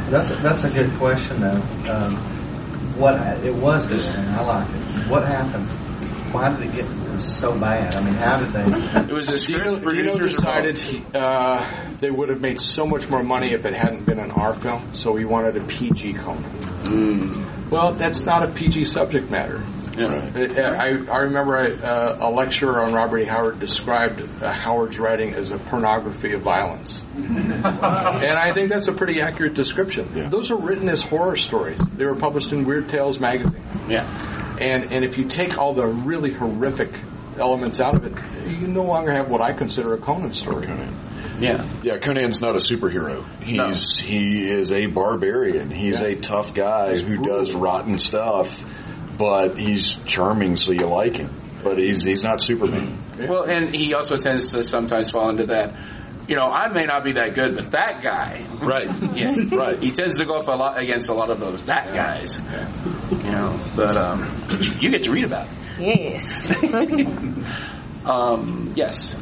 J: That's a, that's a good question though. Um, what it was good and I like it. What happened? Why did it get so bad? I mean, how did they?
C: It was a script
E: Dino, Dino decided he, uh, they would have made so much more money if it hadn't been an R film, so he wanted a PG Conan. Well, that's not a PG subject matter.
C: Yeah.
E: Uh, I, I remember a, uh, a lecturer on Robert E. Howard described uh, Howard's writing as a pornography of violence. and I think that's a pretty accurate description. Those are written as horror stories. They were published in Weird Tales magazine.
C: Yeah.
E: And and if you take all the really horrific elements out of it, you no longer have what I consider a Conan story.
C: Yeah.
D: Yeah, Conan's not a superhero. He's he is a barbarian. He's a tough guy who does rotten stuff, but he's charming, so you like him. But he's he's not Superman.
C: Well, and he also tends to sometimes fall into that. You know, I may not be that good, but that guy,
D: right?
C: Yeah,
D: right.
C: He tends to go up a lot against a lot of those that guys. You know, but um, you get to read about. It.
B: Yes.
C: um, yes.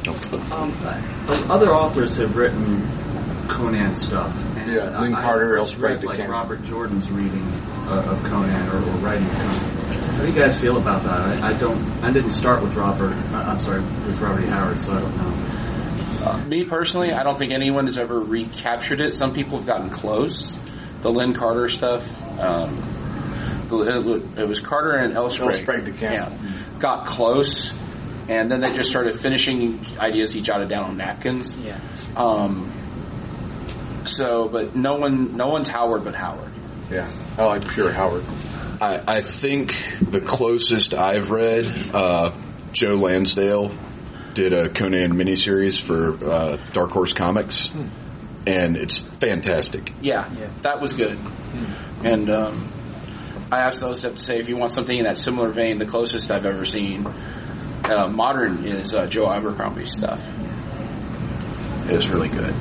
H: Um, like other authors have written Conan stuff. And
E: Yeah, Lin
H: I- I
E: Carter,
H: first
E: Elspeth
H: read, like
E: DeCamp.
H: Robert Jordan's reading uh, of Conan or, or writing of Conan. How do you guys feel about that? I, I don't. I didn't start with Robert. uh, I'm sorry, with Robert E. Howard, so I don't know.
C: Uh, me personally, I don't think anyone has ever recaptured it. Some people have gotten close. The Lin Carter stuff. Um, it was Carter and L. Sprague.
E: Elsprague DeCamp.
C: Yeah, got close, and then they just started finishing ideas he jotted down on napkins.
H: Yeah.
C: Um, so, but no one, no one's Howard but Howard.
E: Yeah, I like pure Howard.
D: I, I think the closest I've read, uh, Joe Lansdale did a Conan miniseries for uh, Dark Horse Comics, and it's fantastic.
C: Yeah, that was good. And um, I asked also have to say, if you want something in that similar vein, the closest I've ever seen uh, modern is uh, Joe Abercrombie's stuff. It's really good.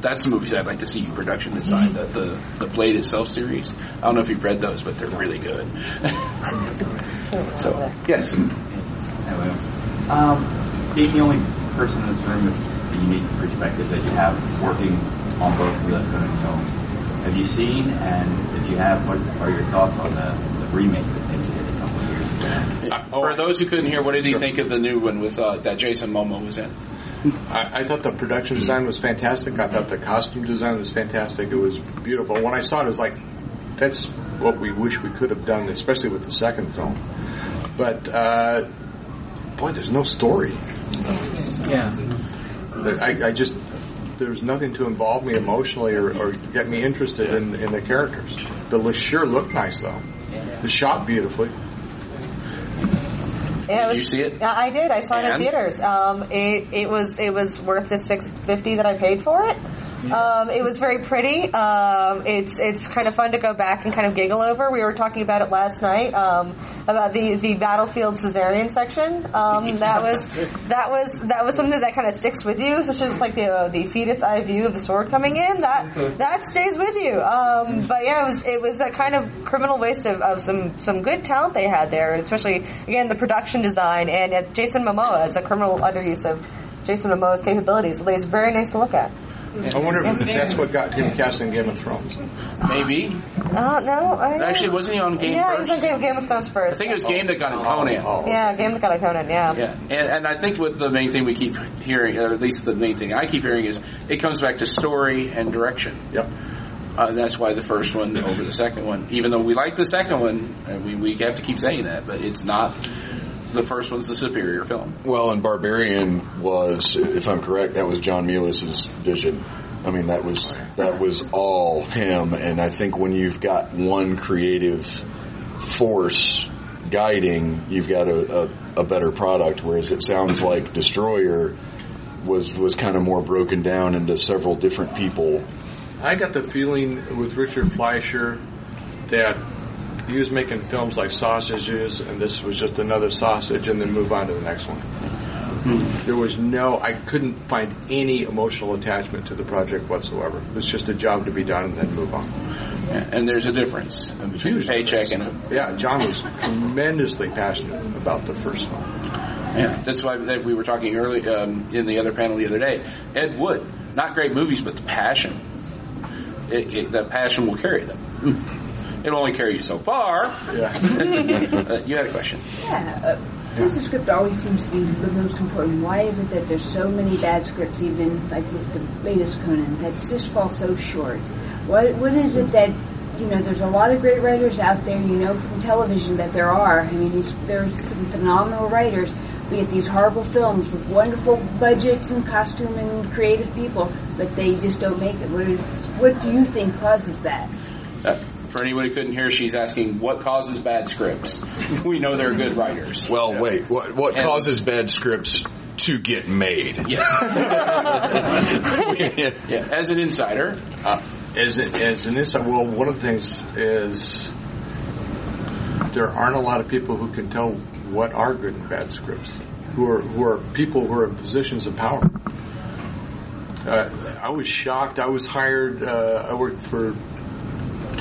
C: That's the movies I'd like to see you production design. The, the the Blade itself series. I don't know if you've read those, but they're really good. so yes.
K: Um, being the only person in this room with the unique perspective that you have working on both of the Conan films, have you seen, and if you have, what are your thoughts on the, the remake that they did a couple of years ago?
C: For those who couldn't hear, what did you think of the new one with uh, that Jason Momoa was in?
E: I, I thought the production design was fantastic. I thought the costume design was fantastic. It was beautiful. When I saw it, it was like, that's what we wish we could have done, especially with the second film. But, uh, boy, there's no story.
F: Yeah.
E: I, I just, there's nothing to involve me emotionally or, or get me interested in, in the characters. The sure look nice though. The shot beautifully.
B: Yeah,
C: Did
B: was,
C: you see it?
B: Yeah, I did. I saw it in theaters. Um, it it was it was worth the six fifty that I paid for it. Um, it was very pretty. Um, it's it's kind of fun to go back and kind of giggle over. We were talking about it last night um, about the the battlefield cesarean section. Um, that was that was that was something that kind of sticks with you, such as like the uh, the fetus eye view of the sword coming in. That that stays with you. Um, but yeah, it was it was a kind of criminal waste of, of some some good talent they had there, especially again the production design and uh, Jason Momoa as a criminal underuse of Jason Momoa's capabilities. It was very nice to look at.
E: I wonder if that's what got him cast in Game of Thrones.
C: Maybe.
B: Uh, no, I
C: Actually, wasn't he on Game
B: yeah,
C: first?
B: he was on Game, Game of Thrones first.
C: I think it was Game that got him Conan.
B: Yeah, Game that got a Conan. Yeah.
C: Yeah, and, and I think what the main thing we keep hearing, or at least the main thing I keep hearing, is it comes back to story and direction.
E: Yep.
C: Uh, that's why the first one over the second one, even though we like the second one, and we, we have to keep saying that, but it's not. The first one's the superior film.
D: Well, and Barbarian was, if I'm correct, that was John Milius's vision. I mean, that was that was all him, and I think when you've got one creative force guiding, you've got a, a, a better product. Whereas it sounds like Destroyer was was kind of more broken down into several different people.
E: I got the feeling with Richard Fleischer that he was making films like Sausages, and this was just another sausage, and then move on to the next one. There was no, I couldn't find any emotional attachment to the project whatsoever. It was just a job to be done and then move on.
C: Yeah, and there's a difference between a paycheck and a.
E: Yeah, John was tremendously passionate about the first one.
C: Yeah, that's why we were talking early um, in the other panel the other day. Ed Wood, not great movies, but the passion. It, it, the passion will carry them. It'll only carry you so far.
E: Yeah.
C: uh, you had a question.
L: Yeah, uh, this script always seems to be the most important. Why is it that there's so many bad scripts, even like with the latest Conan, that just fall so short? What What is it that you know? There's a lot of great writers out there. You know from television that there are. I mean, these, there's some phenomenal writers. We get these horrible films with wonderful budgets and costume and creative people, but they just don't make it. What, is, what do you think causes that?
C: Uh, For anybody who couldn't hear, she's asking what causes bad scripts. We know they're good writers.
D: Well, wait. What what
C: And-
D: causes bad scripts to get made?
C: yeah, as an insider,
E: uh, as a, as an insider, well, one of the things is there aren't a lot of people who can tell what are good and bad scripts. Who are who are people who are in positions of power. Uh, I was shocked. I was hired. Uh, I worked for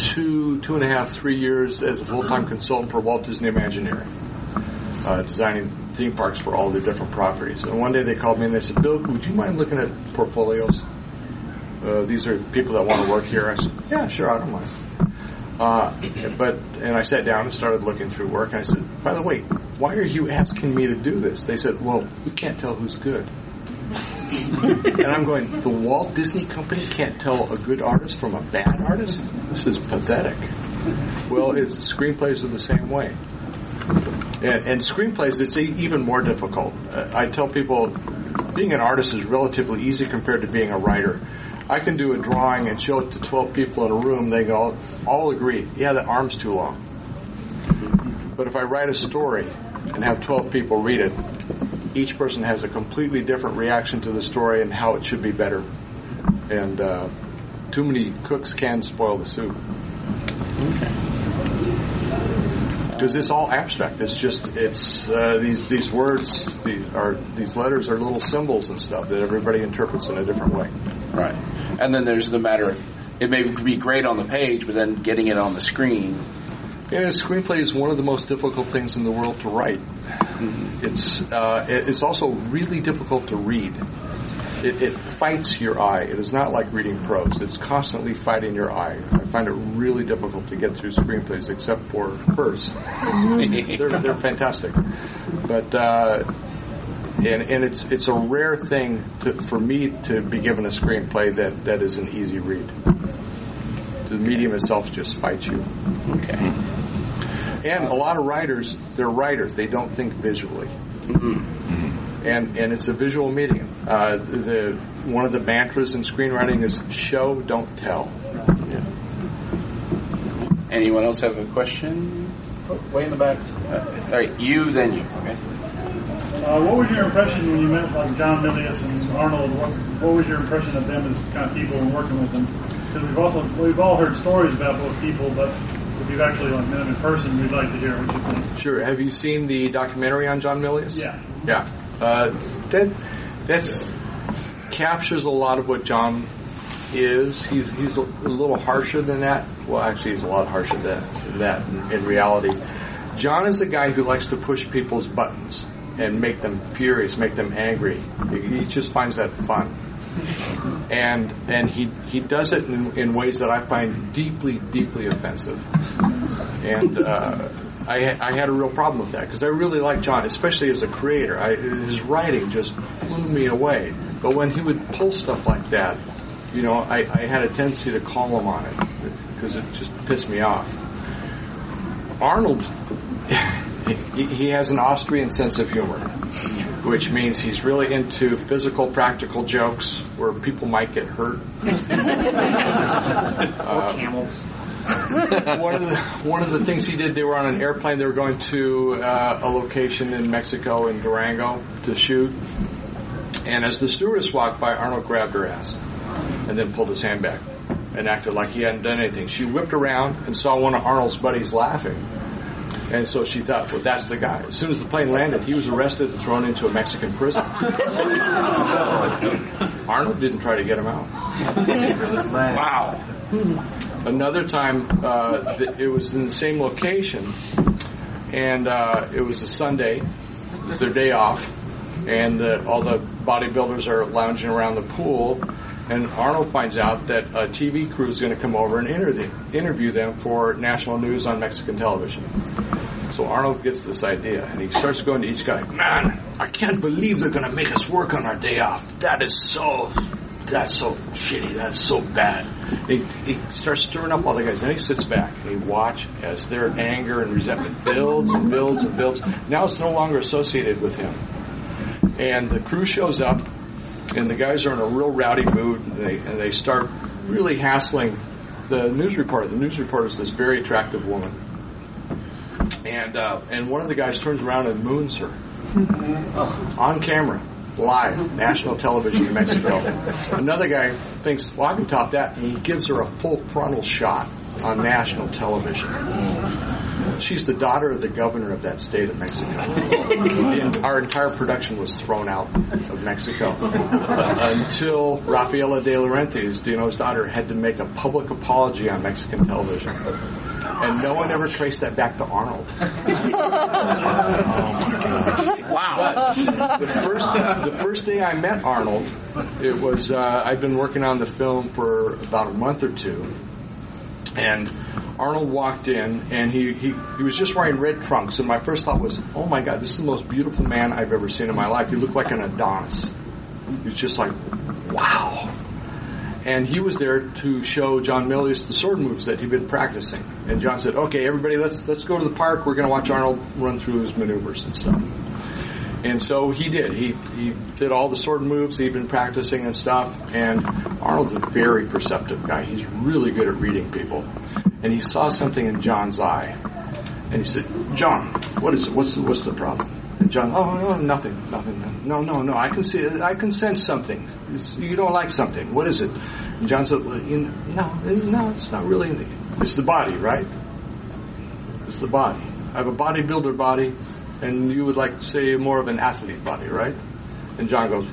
E: two two and a half three years as a full time consultant for Walt Disney Imagineering, uh, designing theme parks for all their different properties. And one day they called me and they said, "Bill, would you mind looking at portfolios?" uh, these are people that want to work here. I said, yeah, sure, I don't mind. Uh, but and I sat down and started looking through work. And I said, by the way, why are you asking me to do this? They said, well, we can't tell who's good. and I'm going, the Walt Disney Company can't tell a good artist from a bad artist? This is pathetic. Well, it's screenplays are the same way. And, and screenplays, it's even more difficult. Uh, I tell people, being an artist is relatively easy compared to being a writer. I can do a drawing and show it to 12 people in a room. They go, all agree, yeah, the arm's too long. But if I write a story and have 12 people read it, each person has a completely different reaction to the story and how it should be better. And uh, too many cooks can spoil the soup. Because it's all abstract. It's just it's uh, these these words these are these letters are little symbols and stuff that everybody interprets in a different way.
C: Right. And then there's the matter of it may be great on the page, but then getting it on the screen.
E: Yeah, a screenplay is one of the most difficult things in the world to write. It's uh, it's also really difficult to read. It, it fights your eye. It is not like reading prose. It's constantly fighting your eye. I find it really difficult to get through screenplays, except for hers. they're they're fantastic, but. Uh, and, and it's it's a rare thing to, for me to be given a screenplay that, that is an easy read. The medium itself just fights you.
C: Okay.
E: And a lot of writers, they're writers. They don't think visually. Hmm. And and it's a visual medium. Uh, the one of the mantras in screenwriting is show, don't tell. Yeah.
C: Anyone else have a question?
G: Oh, Way in the back.
C: Uh, all right, you then you. Okay.
M: Uh, what was your impression when you met like John Milius and Arnold? What, what was your impression of them as kind of people and working with them? Because we've also we've all heard stories about both people, but if you've actually like met them in person, we'd like to hear what you think.
E: Sure. Have you seen the documentary on John Milius?
M: Yeah.
E: Yeah. Uh, that that's captures a lot of what John is. He's he's a, a little harsher than that. Well, actually, he's a lot harsher than that in, in reality. John is a guy who likes to push people's buttons and make them furious, make them angry. He, he just finds that fun. And and he he does it in, in ways that I find deeply deeply offensive. And uh, I I had a real problem with that because I really like John, especially as a creator. I, his writing just blew me away. But when he would pull stuff like that, you know, I, I had a tendency to call him on it because it just pissed me off. Arnold, he has an Austrian sense of humor, which means he's really into physical, practical jokes where people might get hurt. Uh,
K: camels.
E: one of the one of the things he did, they were on an airplane. They were going to uh, a location in Mexico in Durango to shoot, and as the stewardess walked by, Arnold grabbed her ass and then pulled his hand back and acted like he hadn't done anything. She whipped around and saw one of Arnold's buddies laughing. And so she thought, well, that's the guy. As soon as the plane landed, he was arrested and thrown into a Mexican prison. Arnold didn't try to get him out. Wow. Another time, uh, th- it was in the same location, and uh, it was a Sunday. It was their day off, and the, all the bodybuilders are lounging around the pool. And Arnold finds out that a TV crew is going to come over and interview, interview them for national news on Mexican television. So Arnold gets this idea, and he starts going to each guy, Man, I can't believe they're going to make us work on our day off. That is so, that's so shitty. That's so bad. He, he starts stirring up all the guys. Then he sits back and he watch as their anger and resentment builds and builds and builds. Now it's no longer associated with him. And the crew shows up, and the guys are in a real rowdy mood, and they, and they start really hassling the news reporter. The news reporter is this very attractive woman, and uh, and one of the guys turns around and moons her on camera, live, national television in Mexico. Another guy thinks, well, I can top that, and he gives her a full frontal shot on national television. She's the daughter of the governor of that state of Mexico. Our entire production was thrown out of Mexico until Raffaella De Laurentiis, Dino's daughter, had to make a public apology on Mexican television. And no one ever traced that back to Arnold.
C: Wow.
E: the first the first day I met Arnold, it was uh, I'd been working on the film for about a month or two, and Arnold walked in and he, he he was just wearing red trunks, and my first thought was, oh my god, this is the most beautiful man I've ever seen in my life. He looked like an Adonis. He was just like, wow. And he was there to show John Milius the sword moves that he'd been practicing. And John said, "Okay, everybody, let's let's go to the park. We're going to watch Arnold run through his maneuvers and stuff." And so he did. He he did all the sword moves he'd been practicing and stuff. And Arnold's a very perceptive guy. He's really good at reading people. And he saw something in John's eye, and he said, "John, what is it? What's the, what's the problem?" And John, "Oh, oh no, nothing, nothing. No, no, no. I can see. I can sense something. It's, you don't like something. What is it?" And John said, well, you know, "No, it's- no, it's not really. anything. It's the body, right? It's the body. I have a bodybuilder body." And you would like to say more of an athlete body, right? And John goes,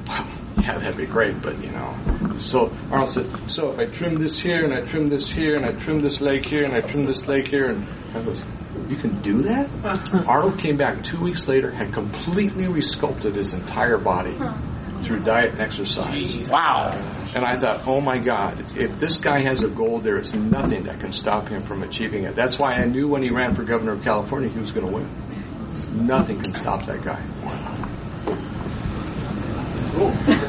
E: yeah, that'd be great, but you know. So Arnold said, so if I trim this here, and I trim this here, and I trim this leg here, and I trim this leg here, and I goes, you can do that? Arnold came back two weeks later, had completely resculpted his entire body through diet and exercise.
C: Wow.
E: And I thought, oh my God, if this guy has a goal, there is nothing that can stop him from achieving it. That's why I knew when he ran for governor of California, he was going to win. Nothing can stop that guy.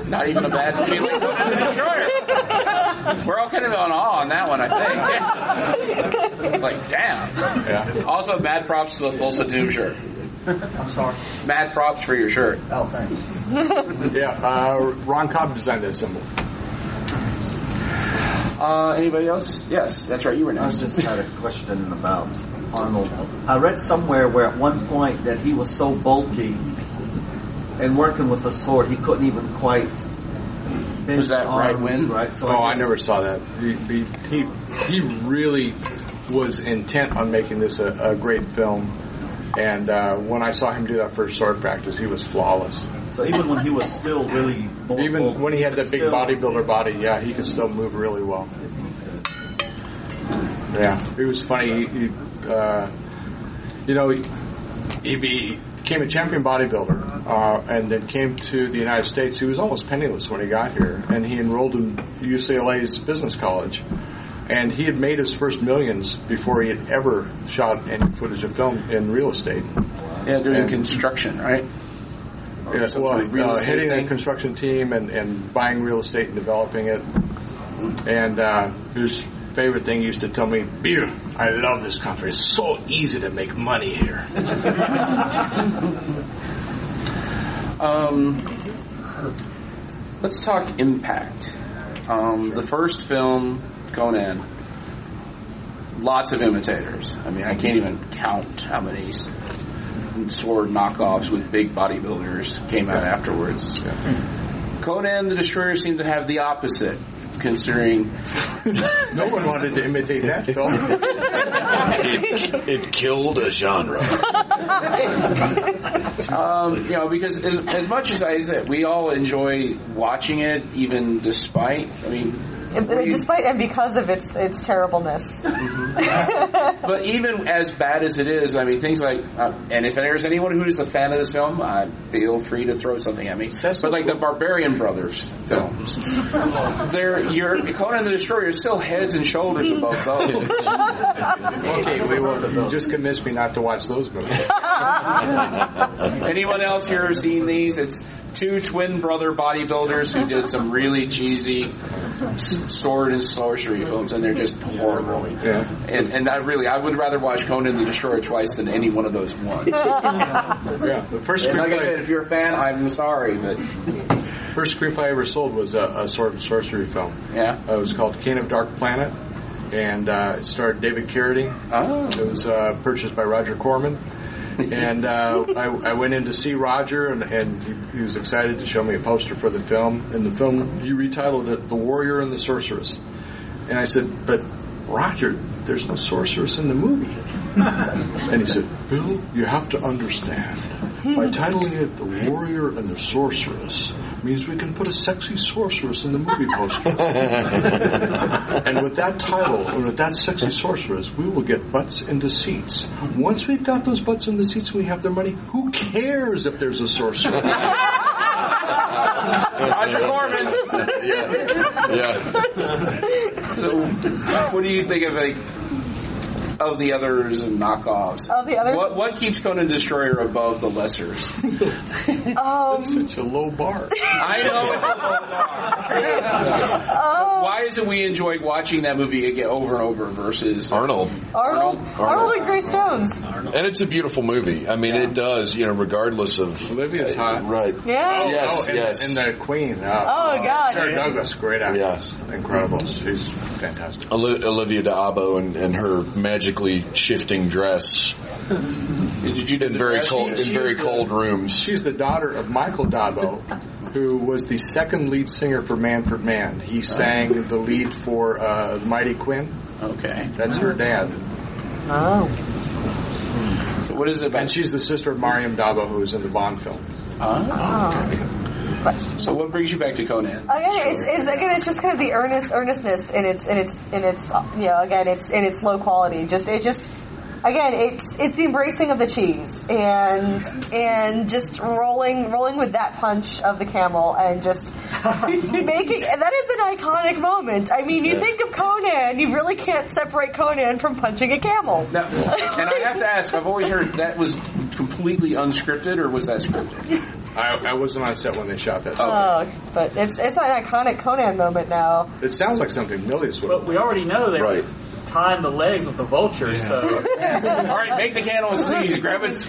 C: Not even a bad feeling. Destroyer. We're all kind of on awe on that one, I think. like, damn.
E: Yeah.
C: Also, mad props to the full Doom shirt.
J: I'm sorry.
C: Mad props for your shirt.
J: Oh, thanks.
E: yeah, uh, Ron Cobb designed that symbol.
C: Uh, anybody else? Yes, that's right. You were next.
I: I
C: next.
I: just had a question about Arnold. I read somewhere where at one point that he was so bulky and working with a sword, he couldn't even quite. bend
C: Was that
I: his
C: right
I: arms,
C: when?
I: Right. So
E: oh, I
I: guess-
E: never saw that. He, he, he, he really was intent on making this a, a great film. And uh, when I saw him do that first sword practice, he was flawless.
I: So even when he was still really more
E: Even when he had that big bodybuilder body, yeah, he could still move really well. Yeah, it was funny. He, he, uh, you know, he, he be- became a champion bodybuilder, uh, and then came to the United States. He was almost penniless when he got here, and he enrolled in UCLA's business college. And he had made his first millions before he had ever shot any footage of film in real estate.
C: Yeah, doing
E: And-
C: construction, right?
E: Yeah, well, uh,
C: estate
E: heading a construction team and, and buying real estate and developing it. And uh, his favorite thing used to tell me, Beer, I love this country. It's so easy to make money here.
C: Um, let's talk impact. Um, the first film, Conan, lots of imitators. I mean, I can't even count how many sword knockoffs with big bodybuilders came out afterwards. Conan the Destroyer seemed to have the opposite, considering
E: no one wanted to imitate that film.
D: it, it killed a genre.
C: um, you know, because as, as much as I said, we all enjoy watching it, even despite. I mean,
B: And- and Despite and because of its its terribleness.
C: but even as bad as it is, I mean, things like, uh, and if there's anyone who's a fan of this film, uh, feel free to throw something at me. but like the Barbarian Brothers films, they're your Conan the Destroyer is still heads and shoulders above those.
E: okay, we will, you just convinced me not to watch those movies.
C: Anyone else here seen these? It's two twin brother bodybuilders who did some really cheesy sword and sorcery films, and they're just horrible.
E: Yeah.
C: And, and I really, I would rather watch Conan the Destroyer twice than any one of those ones.
E: yeah, the first
C: And like I said, if you're a fan, I'm sorry, but
E: First screenplay I ever sold was a, a sword and sorcery film.
C: Yeah.
E: Uh, it was called King of Dark Planet, and uh, it starred David Carradine. Oh. It was uh, purchased by Roger Corman. and uh, I, I went in to see Roger, and, and he, he was excited to show me a poster for the film. And the film, he retitled it "The Warrior and the Sorceress." And I said, "But Roger, there's no sorceress in the movie." and he said, "Bill, you have to understand. By titling it "The Warrior and the Sorceress," means we can put a sexy sorceress in the movie poster. and with that title, and with that sexy sorceress, we will get butts into seats. Once we've got those butts in the seats and we have their money, who cares if there's a sorceress?
C: Roger Corman.
D: yeah.
C: So, what do you think of like of the others and knockoffs?
B: Of the others?
C: What what keeps Conan Destroyer above the lessers?
B: Um,
E: such a low bar.
C: I know it's a low bar. Why is it we enjoy watching that movie again over and over versus
D: Arnold?
B: Arnold, Arnold and Grace Jones. Arnold.
D: And it's a beautiful movie. I mean, it does, you know, regardless of
E: Olivia's hot,
D: right?
B: Yeah.
E: Oh,
D: Yes,
E: oh, and,
D: yes.
E: and the Queen. Uh,
B: Oh, God.
E: Sarah Douglas, great actress.
D: Yes.
E: incredible. She's fantastic.
D: Oli- Olivia D'Abo and, and her magically shifting dress
C: you do
D: in very cold in very cold rooms.
E: She's the daughter of Michael d'Abo, who was the second lead singer for Manfred Mann. He sang the lead for uh, Mighty Quinn.
C: Okay.
E: That's her dad.
B: Oh.
C: So what is it about?
E: And she's the sister of Maryam d'Abo, who was in the Bond film.
C: Oh. So what brings you back to Conan?
B: Oh, again, it's, it's again, it's just kind of the earnest earnestness in its in its in its you know again it's in its low quality. Just it just again it's it's the embracing of the cheese and and just rolling rolling with that punch of the camel and just making and that is an iconic moment. I mean, you
C: Yeah.
B: think of Conan, you really can't separate Conan from punching a camel.
C: Now, and I have to ask, I've always heard that was completely unscripted, or was that scripted?
E: I, I wasn't on set when they shot that.
B: Oh, but it's it's an iconic Conan moment now.
E: It sounds like something Milius would.
G: But we already know they
E: Right.
G: timed the legs with the vulture, so.
C: All right, make the camel sneeze. Grab its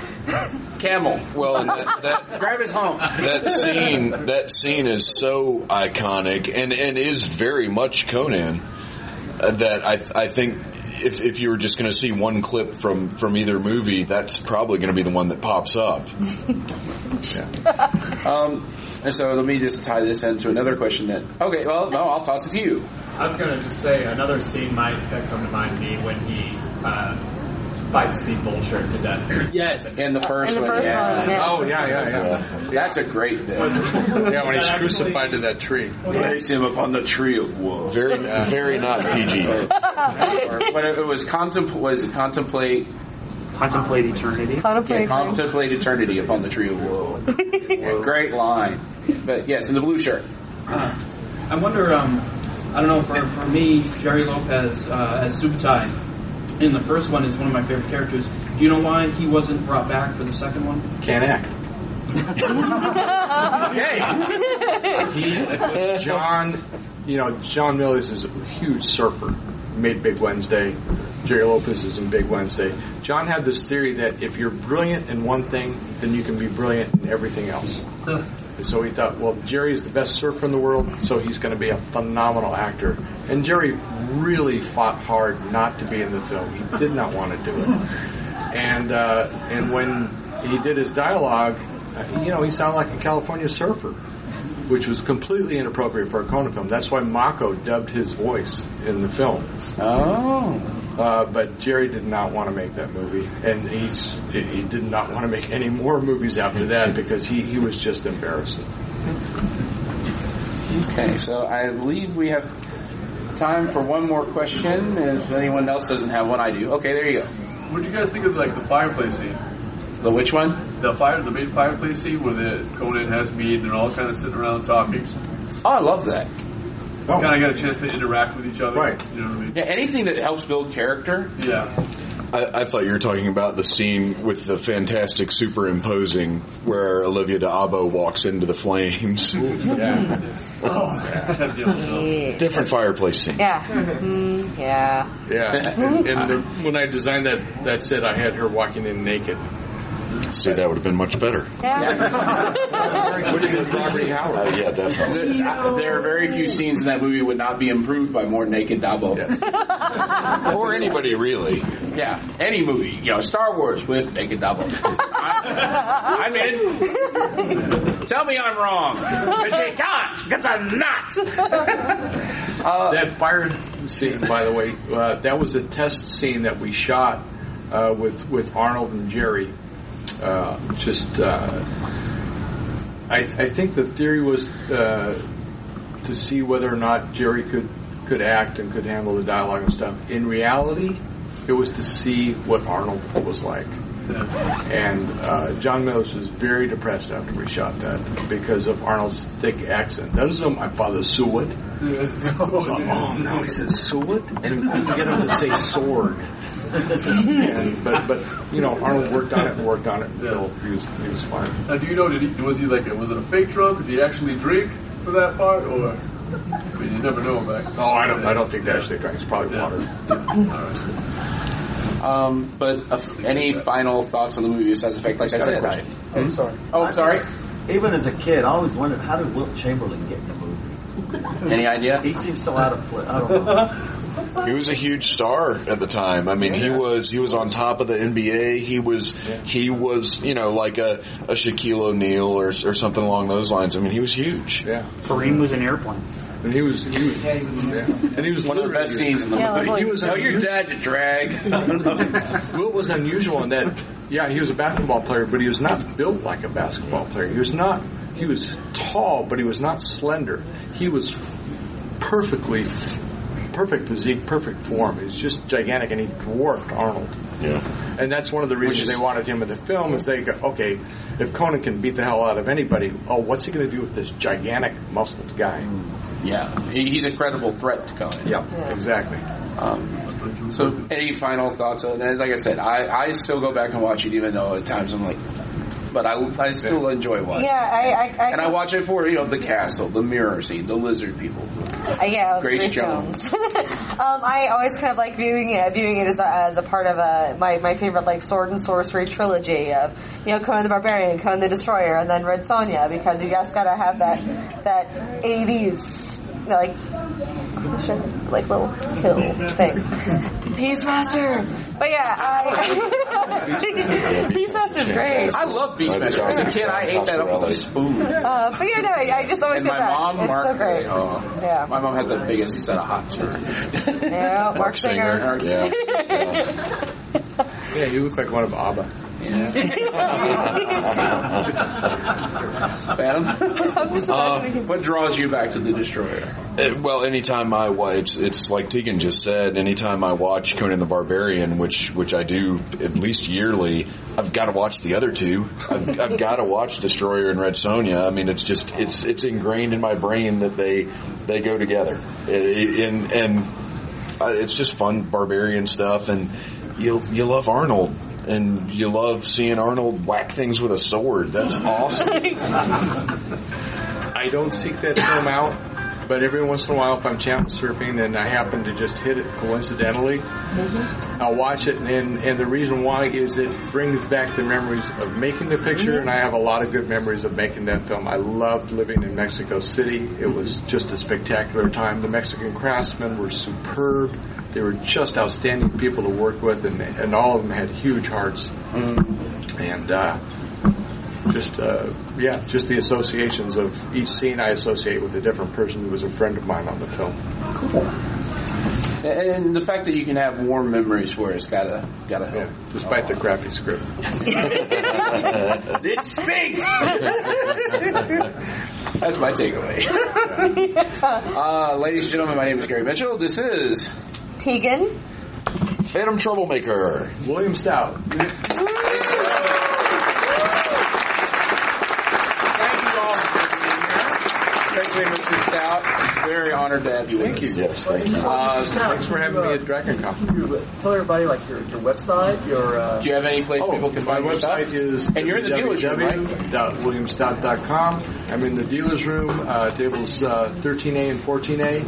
C: camel.
D: Well, and that, that
C: grab his hump.
D: that scene that scene is so iconic and and is very much Conan uh, that I I think if if you were just going to see one clip from from either movie, that's probably going to be the one that pops up.
C: Um, and so let me just tie this into another question that. Okay, well, no, I'll toss it to you.
N: I was going to just say another scene might come to mind me when he uh, fights the vulture to death.
G: Yes,
C: in the first
B: In the
C: one.
B: first
C: yeah.
B: one, yeah.
E: Oh yeah, yeah, yeah.
C: That's a great bit.
E: Yeah, when he's crucified to that tree.
C: Place him upon the tree of woe.
D: Very very not PG.
C: but it was contemplate. Was it contemplate?
G: Contemplate eternity.
B: Contemplate.
C: Yeah, contemplate eternity upon the tree of woe. Yeah, great line. But yes, in the blue shirt.
O: Uh, I wonder, um, I don't know, for, for me, Gerry Lopez uh, as Subutai in the first one is one of my favorite characters. Do you know why he wasn't brought back for the second one?
E: Can't act. He, John, you know, John Milius is a huge surfer. Made Big Wednesday. Gerry Lopez is in Big Wednesday. John had this theory that if you're brilliant in one thing, then you can be brilliant in everything else. So he thought, well, Gerry is the best surfer in the world, so he's going to be a phenomenal actor. And Gerry really fought hard not to be in the film. He did not want to do it. And uh, and when he did his dialogue, uh, you know, he sounded like a California surfer, which was completely inappropriate for a Conan film. That's why Mako dubbed his voice in the film.
C: Oh.
E: Uh, but Gerry did not want to make that movie, and he's he did not want to make any more movies after that because he, he was just embarrassing.
C: Okay, so I believe we have time for one more question. If anyone else doesn't have one, I do. Okay, there you go.
P: What do you guys think of like the fireplace scene?
C: The which one?
P: The fire, the main fireplace scene where the Conan has meat and they're all kind of sitting around talking.
C: Oh, I love that.
P: Kind of got a chance to interact with each other.
E: Right.
P: You know what I mean?
C: Yeah, anything that helps build character.
P: Yeah.
D: I, I thought you were talking about the scene with the fantastic superimposing where Olivia D'Abo walks into the flames.
E: Yeah.
D: Different fireplace scene.
B: Yeah. Mm, yeah.
E: Yeah, and, and the, when I designed that that set, I had her walking in naked.
D: Actually, that would have been much better.
C: Would have been Robert Howard.
D: Uh, yeah, definitely.
C: There are very few scenes in that movie would not be improved by more naked d'Abo.
D: or anybody really.
C: Yeah, any movie. You know, Star Wars with naked d'Abo. I- I'm in. Tell me I'm wrong. Because you can't, because I'm not.
E: Uh, that fire scene, by the way, uh, that was a test scene that we shot uh, with with Arnold and Gerry. Uh, just, uh, I, I think the theory was uh, to see whether or not Gerry could could act and could handle the dialogue and stuff. In reality, it was to see what Arnold was like. And uh, John Milius was very depressed after we shot that because of Arnold's thick accent. That was my father's Seward. oh no, he said sword, and we couldn't get him to say sword. and, but but you know Arnold worked on it and worked on it until he was he was fine.
P: Now, do you know? Did he, was he like? A, was it a fake drunk? Did he actually drink for that part, or? I mean, you never know back.
E: Oh, I don't I don't think they actually drank. It's probably water.
C: Um, but uh, any final thoughts on the movie besides the fact, like I
I: Got a
C: said, I,
I: question.
C: oh, sorry. Oh, sorry.
I: Even as a kid, I always wondered how did Wilt Chamberlain get in the movie?
C: Any idea?
I: He seems so out of place. I don't know.
D: He was a huge star at the time. I mean, he was he was on top of the NBA. He was he was you know like a, a Shaquille O'Neal or or something along those lines. I mean, he was huge.
E: Yeah,
Q: Kareem was an airplane.
E: And he was he was yeah. and he was
C: one of the best scenes in the
E: Yeah,
C: movie.
E: like- He was
C: Tell your dad to drag.
E: Wilt was unusual in that, yeah, he was a basketball player, but he was not built like a basketball player. He was not, he was tall, but he was not slender. He was perfectly, perfect physique, perfect form. He was just gigantic, and he dwarfed Arnold.
D: Yeah.
E: And that's one of the reasons they wanted him in the film is they go, okay, if Conan can beat the hell out of anybody, oh, what's he going to do with this gigantic, muscled guy?
C: Yeah, he's a credible threat to Conan.
E: Yeah, exactly.
C: Um, so, any final thoughts on that? Like I said, I, I still go back and watch it, even though at times I'm like, but I, I still enjoy watching.
B: Yeah, I, I, I
C: and I watch it for you know the castle, the mirror scene, the lizard people.
B: Uh, yeah,
C: Grace
B: Grace
C: Jones.
B: um, I always kind of like viewing it, viewing it as a, as a part of a my, my favorite like sword and sorcery trilogy of you know Conan the Barbarian, Conan the Destroyer, and then Red Sonja because you just gotta have that that eighties like like little kill thing. Beastmaster, but yeah, I Beastmaster's great.
C: I love Beastmaster. As a kid, I ate that up with a spoon.
B: Uh, but yeah, no, I, I just always
C: And
B: get
C: my
B: that.
C: mom,
B: it's
C: Mark,
B: so great.
C: oh,
B: Yeah.
C: my mom had the biggest set of hot turd.
B: Yeah, Marc Singer.
E: Yeah. Yeah, you look like one of ABBA.
C: Phantom?
D: Uh,
C: what draws you back to the Destroyer?
D: Uh, well, anytime I wa it's, it's like Tegan just said. Anytime I watch Conan the Barbarian, which which I do at least yearly, I've got to watch the other two. I've, I've got to watch Destroyer and Red Sonja. I mean, it's just it's it's ingrained in my brain that they they go together, It- it- and and uh, it's just fun barbarian stuff, and you you love Arnold. And you love seeing Arnold whack things with a sword. That's awesome.
E: I don't seek that film out, but every once in a while, if I'm channel surfing and I happen to just hit it coincidentally, mm-hmm. I'll watch it. And, and the reason why is it brings back the memories of making the picture, mm-hmm. and I have a lot of good memories of making that film. I loved living in Mexico City. It was just a spectacular time. The Mexican craftsmen were superb. They were just outstanding people to work with, and, and all of them had huge hearts. And uh, just uh, yeah, just the associations of each scene I associate with a different person who was a friend of mine on the film. Cool.
C: And the fact that you can have warm memories for it's gotta gotta help.
E: despite the crappy script.
C: it stinks. That's my takeaway. uh, ladies and gentlemen, my name is Gary Mitchell. This is
B: Tegan.
D: Phantom Troublemaker.
E: William Stout.
C: Thank you all for being here. Especially Mr. Stout. Very honored to have you with us.
D: Yes, thank you.
C: Uh,
E: Thanks for having me at DragonCon.
Q: Tell everybody like your, your website, your. Uh,
C: Do you have any place
E: Oh,
C: people can find your stuff?
E: website is
C: And you're in the dealership, right?
E: www.williamstout.com. I'm in the dealer's room, uh, tables uh, 13A and 14A,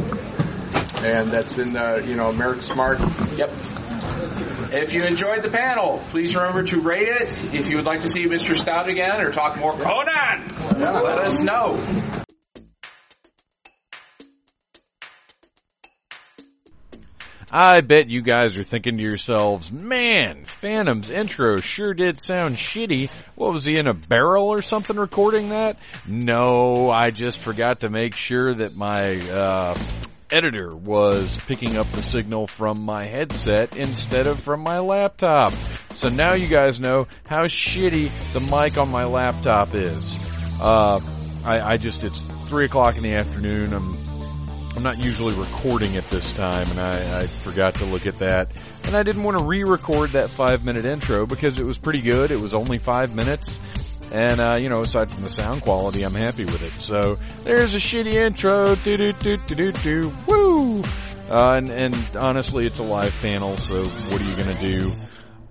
E: and that's in the you know AmericasMart.
C: Yep. If you enjoyed the panel, please remember to rate it. If you would like to see Mr. Stout again or talk more Conan, let us know.
A: I bet you guys are thinking to yourselves, man, Phantom's intro sure did sound shitty. What was he in a barrel or something recording that? No, I just forgot to make sure that my, uh, editor was picking up the signal from my headset instead of from my laptop. So now you guys know how shitty the mic on my laptop is. Uh, I, I just, it's three o'clock in the afternoon. I'm I'm not usually recording at this time, and I, I, forgot to look at that. And I didn't want to re-record that five minute intro because it was pretty good. It was only five minutes. And, uh, you know, aside from the sound quality, I'm happy with it. So, there's a shitty intro. Do do do do do do. Woo! Uh, and, and honestly, it's a live panel, so what are you gonna do?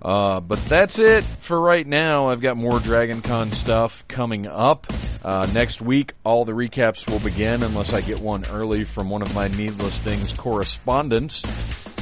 A: Uh, but that's it for right now. I've got more Dragon Con stuff coming up. Uh, next week, all the recaps will begin unless I get one early from one of my Needless Things correspondents.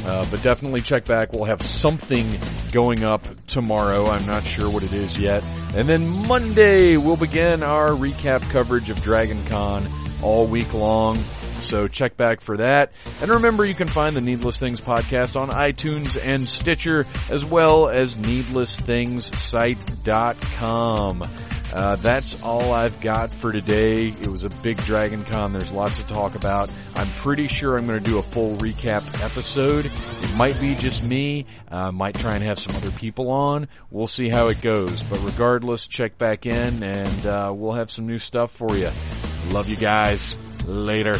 A: Uh, but definitely check back. We'll have something going up tomorrow. I'm not sure what it is yet. And then Monday, we'll begin our recap coverage of Dragon Con all week long. So check back for that. And remember, you can find the Needless Things podcast on iTunes and Stitcher, as well as needlessthingssite.com. Uh, that's all I've got for today. It was a big Dragon Con. There's lots to talk about. I'm pretty sure I'm going to do a full recap episode. It might be just me. I uh, might try and have some other people on. We'll see how it goes. But regardless, check back in and uh, we'll have some new stuff for you. Love you guys. Later.